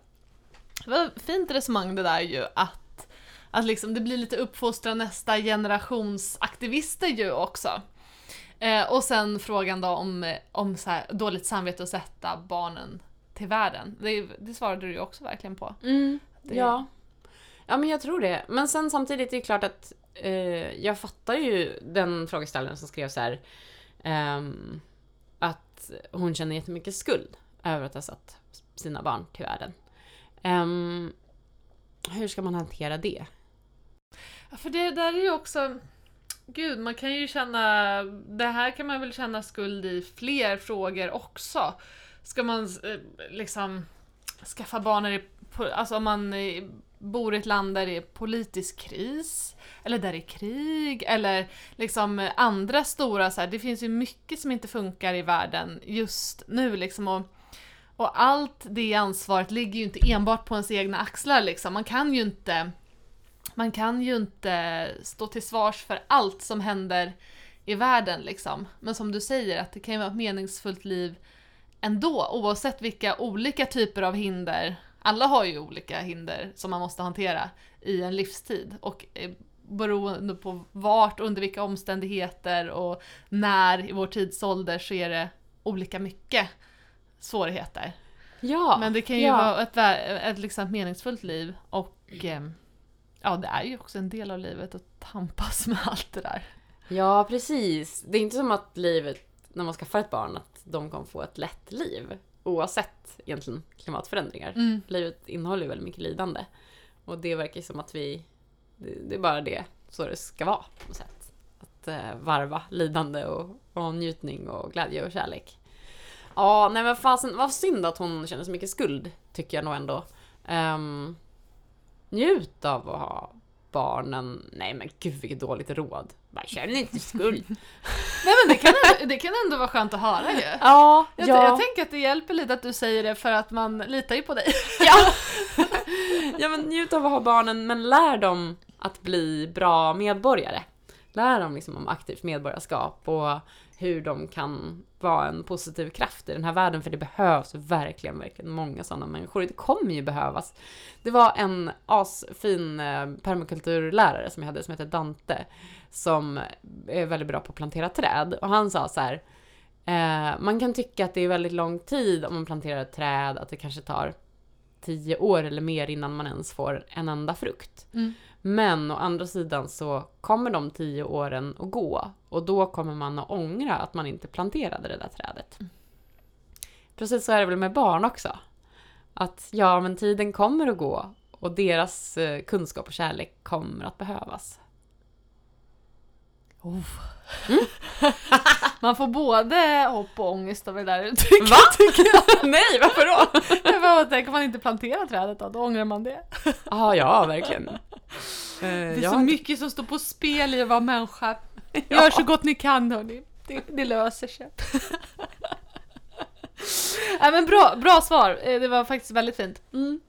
Det var ett fint resonemang det där ju att, att liksom det blir lite uppfostra nästa generations aktivister ju också. Eh, och sen frågan då om, om så här, dåligt samvete att sätta barnen till världen. Det, det svarade du ju också verkligen på. Det- Ja. ja, men jag tror det. Men sen samtidigt är det klart att eh, jag fattar ju den frågeställaren som skrev så här eh, att hon känner jättemycket skuld över att ha satt sina barn till världen. Eh, hur ska man hantera det? Ja, för det där är ju också... Gud, man kan ju känna... Det här kan man väl känna skuld i fler frågor också. Ska man eh, liksom skaffa barn när det Alltså om man bor i ett land där det är politisk kris, eller där det är krig, eller liksom andra stora så här, det finns ju mycket som inte funkar i världen just nu liksom. Och, och allt det ansvaret ligger ju inte enbart på ens egna axlar liksom. Man kan ju inte man kan ju inte stå till svars för allt som händer i världen liksom. Men som du säger, att det kan ju vara ett meningsfullt liv ändå, oavsett vilka olika typer av hinder. Alla har ju olika hinder som man måste hantera i en livstid och eh, beroende på vart, under vilka omständigheter och när i vår tidsålder så är det olika mycket svårigheter. Ja, Men det kan ju ja. vara ett, ett liksom meningsfullt liv och ehm, ja, det är ju också en del av livet att tampas med allt det där. Ja, precis. Det är inte som att livet, när man skaffar ett barn, att de kommer få ett lätt liv. Oavsett egentligen klimatförändringar. Mm. Livet innehåller ju väldigt mycket lidande. Och det verkar ju som att vi, det, det är bara det, så det ska vara på något sätt. Att eh, varva lidande och, och njutning och glädje och kärlek. Ja, nej men fasen, vad synd att hon känner så mycket skuld, tycker jag nog ändå. Um, njut av att ha barnen. Nej men gud vilket dåligt råd. Bara känn inte skuld. Nej men det kan, ändå, det kan ändå vara skönt att höra ju. ja, Jag, ja. jag tänker att det hjälper lite att du säger det för att man litar ju på dig. Ja. ja men njut av att ha barnen men lär dem att bli bra medborgare. Lär dem liksom om aktivt medborgarskap och hur de kan vara en positiv kraft i den här världen för det behövs verkligen, verkligen många sådana människor. Det kommer ju behövas. Det var en asfin eh, permakulturlärare som jag hade som heter Dante som är väldigt bra på att plantera träd och han sa så här eh, man kan tycka att det är väldigt lång tid om man planterar ett träd, att det kanske tar tio år eller mer innan man ens får en enda frukt. Mm. Men å andra sidan så kommer de tio åren att gå och då kommer man att ångra att man inte planterade det där trädet. Precis så är det väl med barn också. Att ja, men tiden kommer att gå och deras eh, kunskap och kärlek kommer att behövas. Man får både hopp och ångest av det där uttrycket. Va? Nej, varför då? Bara tänker om man inte planterar trädet då, då ångrar man det. Ah, ja, verkligen. Eh, Det är jag så mycket som står på spel i att vara människa. Gör så gott ni kan hörni. Det, det löser sig. Nej men bra, bra svar. Eh, Det var faktiskt väldigt fint. Mm.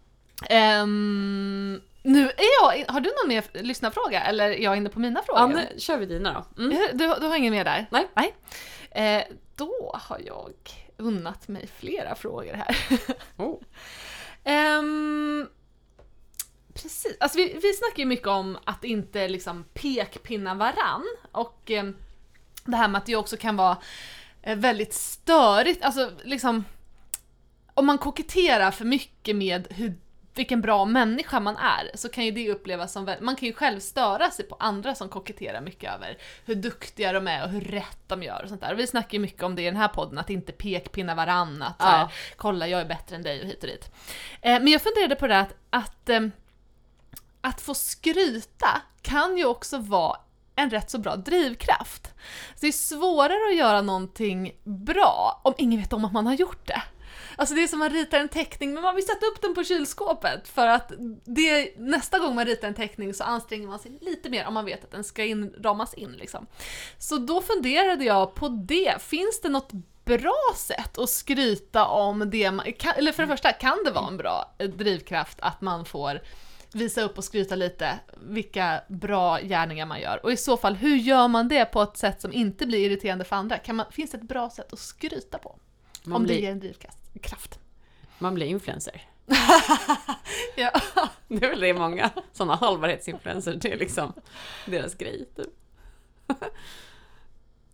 Ehm, nu är jag, har du någon mer lyssnarfråga eller är jag inne på mina frågor? Ja, nu kör vi dina då. Mm. Eh, Du, du har ingen mer där? Nej. Nej. Eh, då har jag unnat mig flera frågor här. Oh. Ehm, precis. Alltså vi, vi snackar ju mycket om att inte liksom pekpinna varann och eh, det här med att det också kan vara eh, väldigt störigt, alltså liksom om man koketterar för mycket med hur, vilken bra människa man är så kan ju det upplevas som man kan ju själv störa sig på andra som koketterar mycket över hur duktiga de är och hur rätt de gör och sånt där. Och vi snackar ju mycket om det i den här podden, att inte pekpinna varann, att så här, Ja. kolla jag är bättre än dig och hit och dit. Eh, men jag funderade på det att, att, ehm, att få skryta kan ju också vara en rätt så bra drivkraft. Så det är svårare att göra någonting bra om ingen vet om att man har gjort det. Alltså det är som man ritar en teckning men man vill sätta upp den på kylskåpet för att det, nästa gång man ritar en teckning så anstränger man sig lite mer om man vet att den ska in, ramas in. Liksom. Så då funderade jag på det, finns det något bra sätt att skryta om det man, kan, eller för det första, kan det vara en bra eh, drivkraft att man får visa upp och skryta lite vilka bra gärningar man gör? Och i så fall, hur gör man det på ett sätt som inte blir irriterande för andra? Kan man, finns det ett bra sätt att skryta på? Man, om det blir, ger en drivkraft. Kraft. man blir influencer. Ja. Det är väl det många sådana hållbarhetsinfluencers, det är liksom deras grej typ.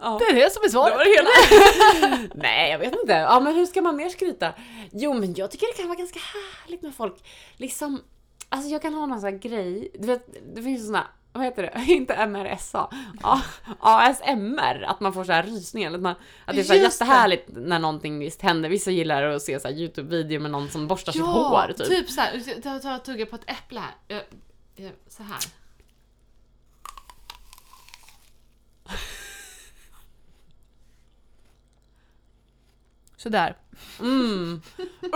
Ja. Det är det som är Det svaret. var det hela. Nej, jag vet inte. Ja, men hur ska man mer skryta? Jo, men jag tycker det kan vara ganska härligt med folk. Liksom, alltså jag kan ha någon sån här grej. Du vet, det finns såna, vad heter det? Inte MRSA. ASMR. Att man får så här rysningar. Att, man, att det är så här jättehärligt när någonting visst händer. Vissa gillar att se så här YouTube-video med någon som borstar sitt hår. Typ. typ såhär, ta, ta tugga på ett äpple här. Jag, jag, så här. Sådär. Mm.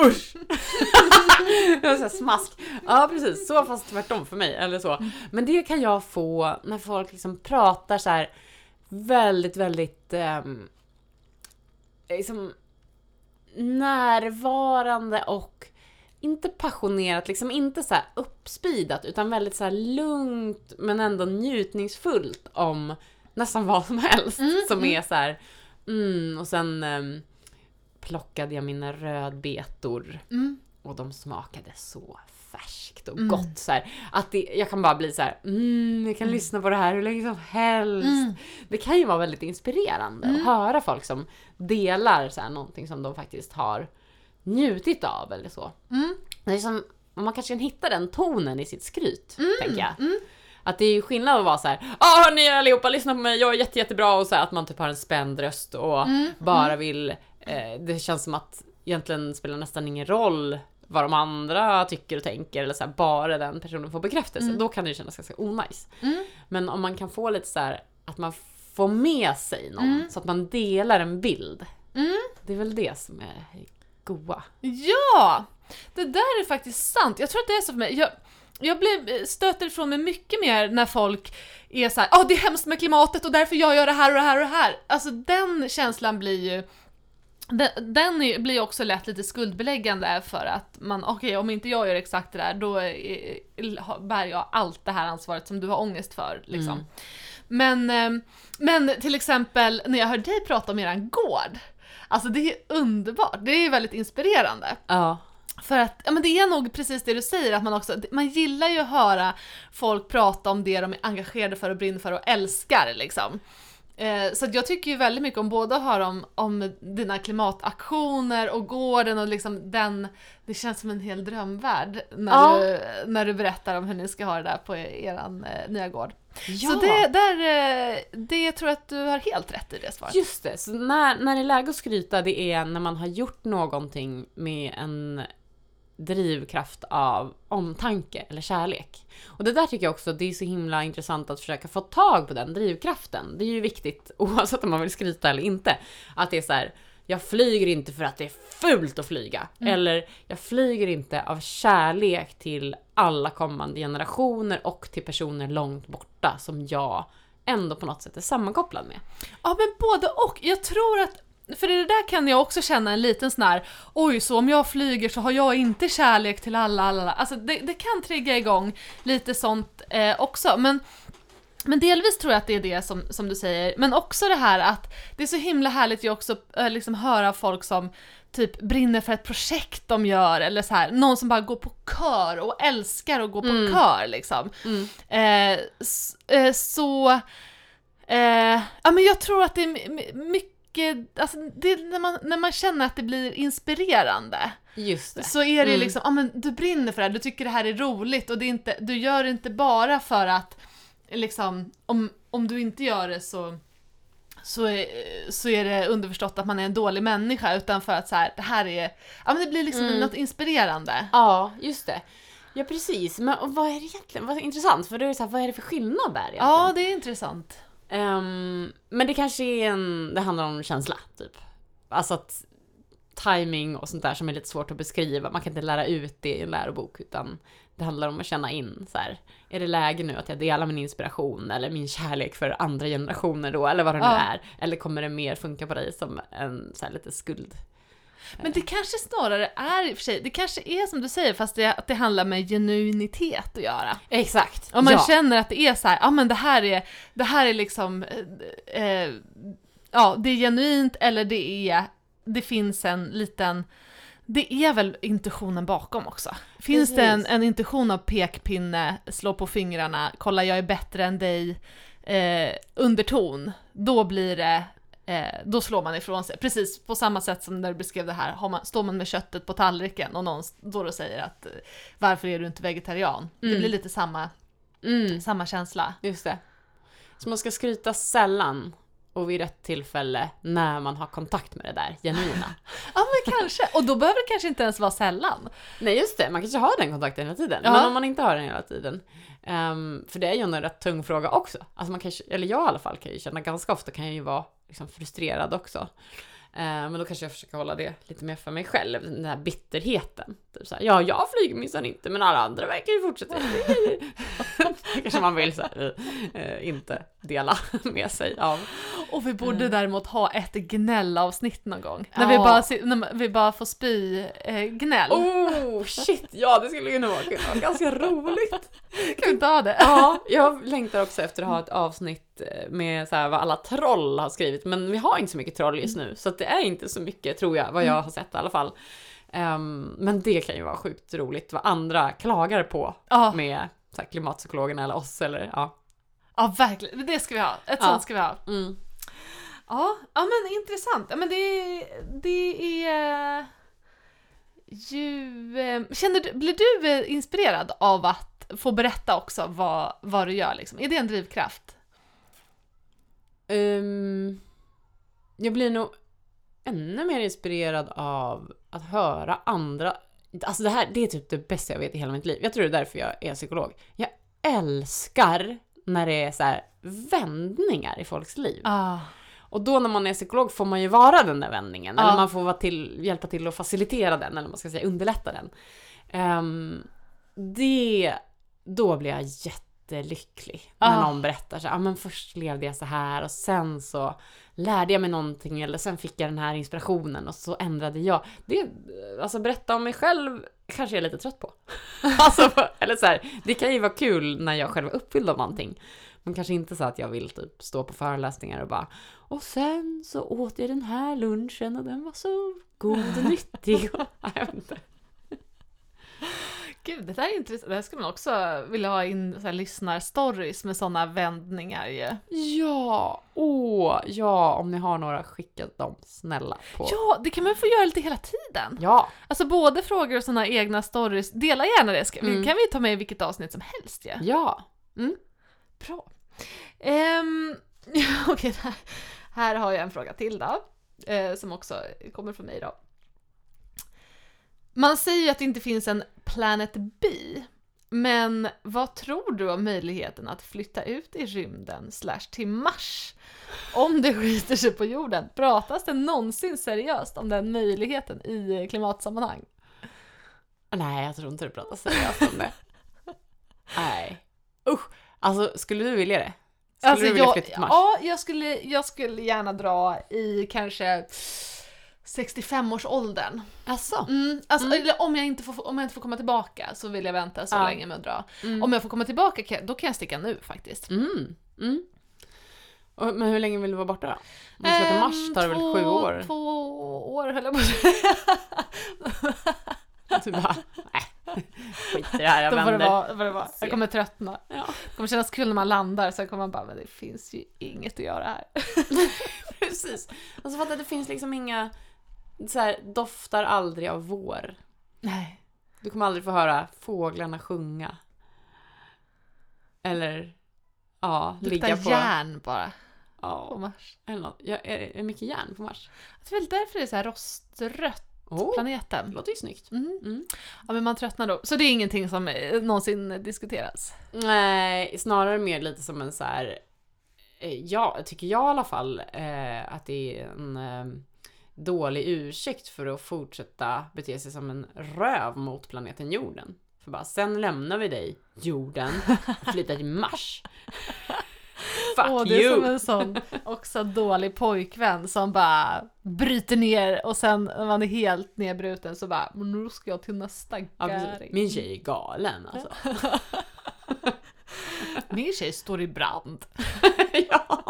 Usch! det var så smask. Ja precis, så fast tvärtom för mig. Eller så. Men det kan jag få när folk liksom pratar så här väldigt, väldigt ehm, liksom närvarande och inte passionerat, liksom inte så här uppspidat utan väldigt så lugnt men ändå njutningsfullt om nästan vad som helst. som är så här, mm, och sen ehm, plockade jag mina rödbetor Mm. och de smakade så färskt och Mm. gott. Så här, att det, jag kan bara bli så här, mm, jag kan lyssna på det här hur länge som helst. Mm. Det kan ju vara väldigt inspirerande att höra folk som delar så här, någonting som de faktiskt har njutit av eller så. Mm. Det är som, man kanske kan hitta den tonen i sitt skryt, tänker jag. Mm. Att det är ju skillnad att vara så här, ja hörni allihopa lyssna på mig, jag är jätte, jättebra och så här, att man typ har en spänd röst och Mm. bara vill, eh, det känns som att egentligen spelar nästan ingen roll vad de andra tycker och tänker eller så här, bara den personen får bekräftelse. Då kan det ju kännas ganska onajs. Mm. Men om man kan få lite så här att man får med sig någon så att man delar en bild. Mm. Det är väl det som är goa. Ja! Det där är faktiskt sant. Jag tror att det är så för mig. Jag, jag blev, stöter ifrån mig mycket mer när folk är så här, ja det är hemskt med klimatet och därför jag gör det här och det här och det här. Alltså den känslan blir ju den, den blir också lätt lite skuldbeläggande för att man, okej om inte jag gör exakt det där då bär jag allt det här ansvaret som du har ångest för. Liksom. Mm. Men, eh, men till exempel när jag hör dig prata om eran gård, alltså det är underbart, det är väldigt inspirerande. Ja. För att, ja men det är nog precis det du säger, att man också, man gillar ju att höra folk prata om det de är engagerade för och brinner för och älskar liksom. Eh, så jag tycker ju väldigt mycket om både att höra om, om dina klimataktioner och gården och liksom den, det känns som en hel drömvärld när, Ja. du, när du berättar om hur ni ska ha det där på eran eh, nya gård. ja. Så det, där, eh, det tror jag att du har helt rätt i det svaret. Just det, så när, när det är läge att skryta det är när man har gjort någonting med en drivkraft av omtanke eller kärlek. Och det där tycker jag också, det är så himla intressant att försöka få tag på den drivkraften. Det är ju viktigt oavsett om man vill skryta eller inte. Att det är så här, jag flyger inte för att det är fult att flyga. Eller jag flyger inte av kärlek till alla kommande generationer och till personer långt borta som jag ändå på något sätt är sammankopplad med. Ja men både och. Jag tror att för det där kan jag också känna en liten sån här, oj så om jag flyger så har jag inte kärlek till alla, alla. Alltså det, det kan trigga igång lite sånt eh, också. Men men delvis tror jag att det är det som, som du säger, men också det här att det är så himla härligt ju också äh, liksom höra folk som typ brinner för ett projekt de gör eller så här, någon som bara går på kör och älskar att gå på Mm. kör liksom. Mm. Eh, eh, så, eh, ja men jag tror att det är my- my- mycket, alltså det är när man, när man känner att det blir inspirerande Just det. så är det Mm. liksom, ja men du brinner för det här, du tycker det här är roligt och det är inte, du gör det inte bara för att liksom, om, om du inte gör det så så är, så är det underförstått att man är en dålig människa utan för att så här, det här är, ja men det blir liksom Mm. något inspirerande. Ja, just det. Ja, precis. Men vad är det egentligen? Vad intressant, för då är det så här, vad är det för skillnad där egentligen? Ja, det är intressant. Ehm, men det kanske är en, det handlar om känsla, typ. Alltså att timing och sånt där som är lite svårt att beskriva, man kan inte lära ut det i en lärobok, utan det handlar om att känna in så här. Är det läge nu att jag delar min inspiration eller min kärlek för andra generationer då, eller vad det nu Ja. är? Eller kommer det mer funka på dig som en så här lite skuld? Men det kanske snarare är i och för sig, det kanske är som du säger fast det, att det handlar med genuinitet att göra. Exakt! Om man ja. känner att det är så här, ja men det här är, det här är liksom, eh, eh, ja det är genuint eller det är, det finns en liten, det är väl intuitionen bakom också. Finns det en, Precis. en intuition av pekpinne, slå på fingrarna, kolla jag är bättre än dig, eh, underton, då blir det Eh, då slår man ifrån sig. Precis på samma sätt som när du beskrev det här, har man, står man med köttet på tallriken och någon står och säger att eh, varför är du inte vegetarian? Det Mm. blir lite samma, Mm. samma känsla. Just det. Så man ska skryta sällan och vid rätt tillfälle när man har kontakt med det där genuina. Ja men kanske, och då behöver det kanske inte ens vara sällan. Nej just det, man kanske har den kontakten hela tiden. Ja. Men om man inte har den hela tiden. Um, för det är ju en rätt tung fråga också. Alltså man kan, eller jag i alla fall kan ju känna ganska ofta kan jag ju vara liksom frustrerad också. Uh, men då kanske jag försöker hålla det lite mer för mig själv, den här bitterheten. Typ så här, ja, jag flyger minsann inte, men alla andra verkar ju fortsätta. kanske man vill så här, eh, inte dela med sig av. Och vi borde Mm. däremot ha ett gnällavsnitt någon gång. När, Ja. vi, bara, när vi bara får spy eh, gnäll. Oh shit, ja det skulle ju nog vara kunna vara ganska roligt. Kan vi inte ha det? Ja, jag längtar också efter att ha ett avsnitt eh, med så här vad alla troll har skrivit, men vi har inte så mycket troll just nu, så att det är inte så mycket tror jag, vad jag har sett i alla fall. Ehm, men det kan ju vara sjukt roligt vad andra klagar på Ja, med så här, klimatpsykologerna eller oss eller ja. ja verkligen. Det ska vi ha. Ett Ja. sånt ska vi ha. Mm. Ja, ja men intressant. Ja, men det, det är ju... eh, Känner du, blir du eh, inspirerad av att få berätta också vad, vad du gör? Liksom? Är det en drivkraft? Ehm, jag blir nog ännu mer inspirerad av att höra andra. Alltså det här, det är typ det bästa jag vet i hela mitt liv. Jag tror det är därför jag är psykolog. Jag älskar när det är så här vändningar i folks liv. Ah. Och då när man är psykolog får man ju vara den där vändningen. Ja. Eller man får vara till, hjälpa till att facilitera den, eller man ska säga underlätta den. Ehm, det, då blir jag jättelycklig. När Ja. någon berättar så här, ah, men först levde jag så här och sen så lärde jag mig någonting eller sen fick jag den här inspirationen och så ändrade jag. Det, alltså berätta om mig själv kanske jag är lite trött på. alltså, eller så här, det kan ju vara kul när jag själv är uppfylld av någonting. Men kanske inte så att jag vill typ stå på föreläsningar och bara och sen så åt jag den här lunchen och den var så god och nyttig. Jag inte. Gud, det där är intressant. Det här skulle man också vilja ha in så här, lyssnarstories med sådana vändningar ju. Ja, åh, ja, om ni har några, skicka dem snälla på. Ja, det kan man få göra lite hela tiden. Ja, Alltså både frågor och sådana egna stories. Dela gärna det. Ska, Mm. kan vi ta med i vilket avsnitt som helst ja. ja. Bra. Um, Okej, här, här har jag en fråga till då. Eh, som också kommer från mig då. Man säger ju att det inte finns en Planet B. Men vad tror du om möjligheten att flytta ut i rymden slash till Mars? Om det skiter sig på jorden, pratas det någonsin seriöst om den möjligheten i klimatsammanhang? Nej, jag tror inte det pratas seriöst om det. Nej. Usch, alltså skulle du vilja det? Skulle Alltså, du vilja jag, flytta till Mars? Ja, jag skulle, jag skulle gärna dra i kanske 65-årsåldern. Alltså. Mm, alltså, Mm. Eller om jag, inte får, om jag inte får komma tillbaka så vill jag vänta så Ja. länge med att dra. Mm. Om jag får komma tillbaka då kan jag sticka nu faktiskt. Mm. Mm. Och, men hur länge vill du vara borta då? Om du ska till Mars tar det väl Ehm, sju år? Två år höll jag på att säga. Du bara, nej, skit i det här, jag får det vänder. vara, får det vara. Jag kommer tröttna. Ja. Det kommer kännas kul när man landar, sen kommer man bara, men det finns ju inget att göra här. Precis. Alltså för att det finns liksom inga, så här, doftar aldrig av vår. Nej. Du kommer aldrig få höra fåglarna sjunga. Eller, ja, Det ligga luktar på... järn bara på Ja, Mars. eller något. Ja, är det mycket järn på Mars? Det är väl därför det är så här rostrött, Oh, det planeten. låter ju snyggt. Mm. Mm. Ja, men man tröttnar då. Så det är ingenting som eh, någonsin diskuteras? Nej, snarare mer lite som en så här. eh, Ja, tycker jag i alla fall, eh, att det är en eh, dålig ursäkt för att fortsätta bete sig som en röv mot planeten jorden. För bara, sen lämnar vi dig, jorden, och flyttar till Mars. Fuck Åh, det är you! som en sån också dålig pojkvän som bara bryter ner och sen när man är helt nedbruten så bara "Men nu ska jag till nästa gäring. Min tjej är galen alltså. Min tjej står i brand. ja.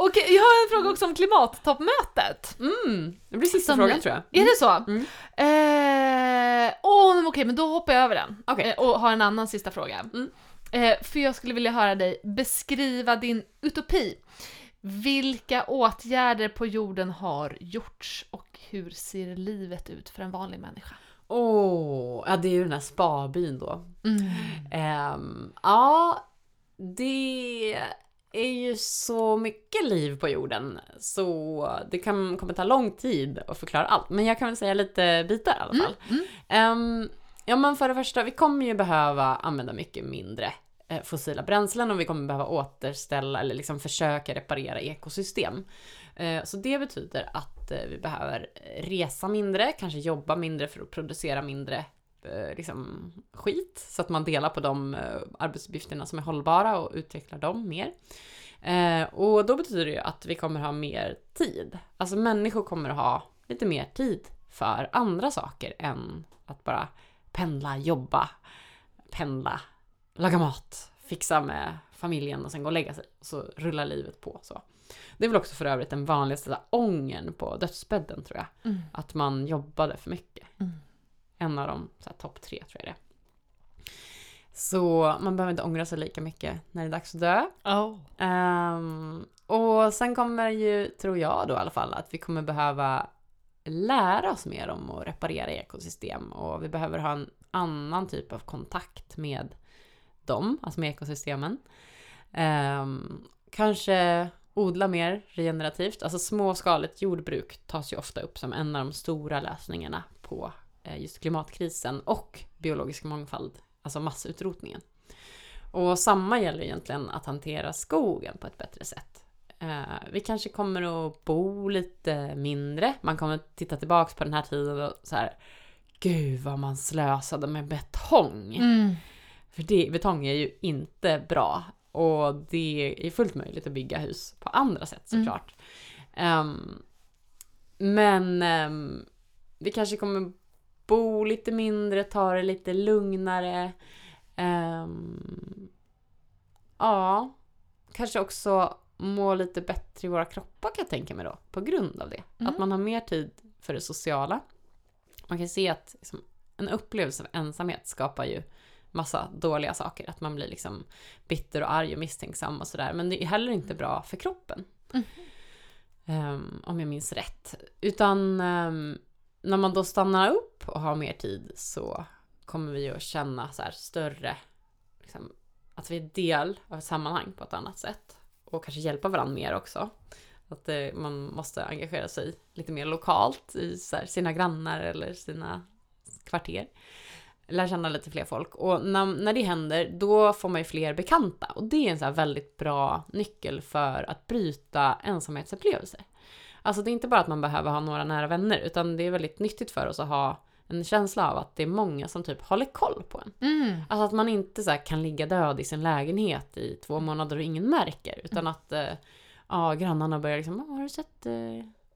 Okej, jag har en fråga också om klimattoppmötet. Mm, det blir sista Som frågan tror jag. Är det så? Mm. Eh, åh, men okej, men då hoppar jag över den. Okej. Eh, och har en annan sista fråga. Mm. Eh, för jag skulle vilja höra dig beskriva din utopi. Vilka åtgärder på jorden har gjorts och hur ser livet ut för en vanlig människa? Åh, ja det är ju den här spabyn då. Mm. Ehm, ja, det är ju så mycket liv på jorden så det kan, kommer ta lång tid att förklara allt. Men jag kan väl säga lite bitar i alla fall. Mm. Ehm, ja men för det första, vi kommer ju behöva använda mycket mindre eh, fossila bränslen och vi kommer behöva återställa eller liksom försöka reparera ekosystem. Eh, så det betyder att eh, vi behöver resa mindre, kanske jobba mindre för att producera mindre liksom, skit. Så att man delar på de arbetsuppgifterna som är hållbara och utvecklar dem mer. Och då betyder det ju att vi kommer ha mer tid. Alltså människor kommer ha lite mer tid för andra saker än att bara pendla, jobba, pendla, laga mat, fixa med familjen och sen gå och lägga sig. Så rullar livet på så. Det är väl också för övrigt den vanligaste ångern på dödsbädden tror jag. Mm. Att man jobbade för mycket. Mm. En av de topp tre tror jag det är. Så man behöver inte ångra sig lika mycket när det är dags att dö. Oh. Ehm, och sen kommer ju, tror jag då i alla fall, att vi kommer behöva lära oss mer om att reparera ekosystem och vi behöver ha en annan typ av kontakt med dem, alltså med ekosystemen. Um, kanske odla mer regenerativt, alltså småskaligt jordbruk tas ju ofta upp som en av de stora lösningarna på eh, just klimatkrisen och biologisk mångfald, alltså massutrotningen. Och samma gäller egentligen att hantera skogen på ett bättre sätt. Eh, vi kanske kommer att bo lite mindre. Man kommer att titta tillbaks på den här tiden och så här. Gud vad man slösade med betong. Mm. För det, betong är ju inte bra. Och det är fullt möjligt att bygga hus på andra sätt Mm. såklart. Ehm, men ehm, vi kanske kommer bo lite mindre, ta det lite lugnare. Ehm, ja, kanske också må lite bättre i våra kroppar kan jag tänka mig då. På grund av det. Mm. Att man har mer tid för det sociala. Man kan se att liksom, en upplevelse av ensamhet skapar ju massa dåliga saker. Att man blir liksom bitter och arg och misstänksam och sådär. Men det är heller inte bra för kroppen. Mm. Ehm, om jag minns rätt. Utan ehm, när man då stannar upp och har mer tid så kommer vi att känna så här större, liksom, att vi är del av ett sammanhang på ett annat sätt. Och kanske hjälpa varandra mer också. Att eh, man måste engagera sig lite mer lokalt i så här, sina grannar eller sina kvarter. Lära känna lite fler folk. Och när, när det händer, då får man ju fler bekanta. Och det är en så här väldigt bra nyckel för att bryta ensamhetsupplevelser. Alltså det är inte bara att man behöver ha några nära vänner, utan det är väldigt nyttigt för oss att ha en känsla av att det är många som typ håller koll på en. Mm. Alltså att man inte så kan ligga död i sin lägenhet i två månader och ingen märker. Utan att eh, ja, grannarna börjar liksom, "Ah, har du sett eh,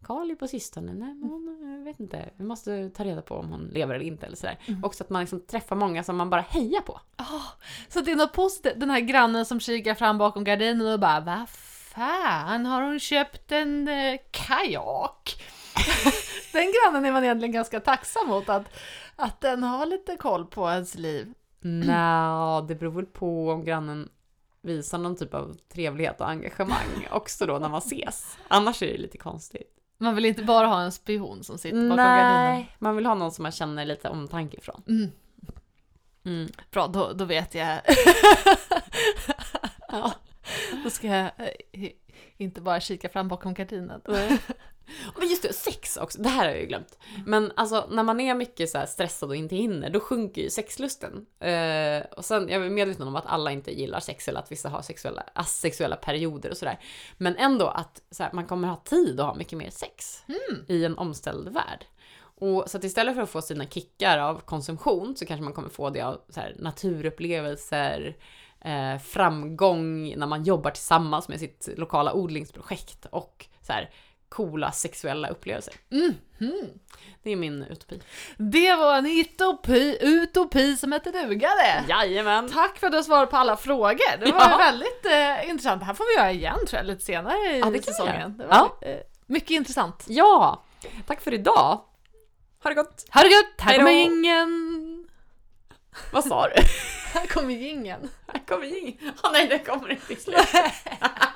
Kali på sistone? Nej, men hon, jag vet inte, vi måste ta reda på om hon lever eller inte eller sådär. Mm. Också att man liksom träffar många som man bara hejar på. Så det är något positivt. Den här grannen som kikar fram bakom gardinen och bara Vad fan, har hon köpt en eh, kajak? den grannen är man egentligen ganska tacksam mot, att, att den har lite koll på ens liv. Nja, det beror väl på om grannen visar någon typ av trevlighet och engagemang också då när man ses. Annars är det lite konstigt. Man vill inte bara ha en spion som sitter bakom gardinen. Nej, man vill ha någon som man känner lite omtanke ifrån. Mm. Mm. Bra, då, då vet jag. ja, då ska jag eh, inte bara kika fram bakom gardinen. Men just det, sex också, det här har jag ju glömt. Men alltså när man är mycket så här stressad och inte hinner, då sjunker ju sexlusten. Eh, och sen, jag är medveten om att alla inte gillar sex eller att vissa har sexuella, asexuella perioder och sådär. Men ändå att så här, man kommer ha tid att ha mycket mer sex i en omställd värld. Och så att istället för att få sina kickar av konsumtion så kanske man kommer få det av så här, naturupplevelser, eh, framgång när man jobbar tillsammans med sitt lokala odlingsprojekt och så här, coola sexuella upplevelser. Mhm. Det är min utopi. Det var en utopi, utopi som hette duga det. Jajamän! Tack för att du svarat på alla frågor. Det var Ja. väldigt eh, intressant. Det här får vi göra igen tror jag, lite senare i Ja, det säsongen. Det var eh, mycket intressant. Ja! Tack för idag! Ha det gott! Ha det gött! Här kommer då. jingeln! Vad sa du? Här kommer jingeln. Här kommer ingen. Åh nej, det kommer inte i slutet.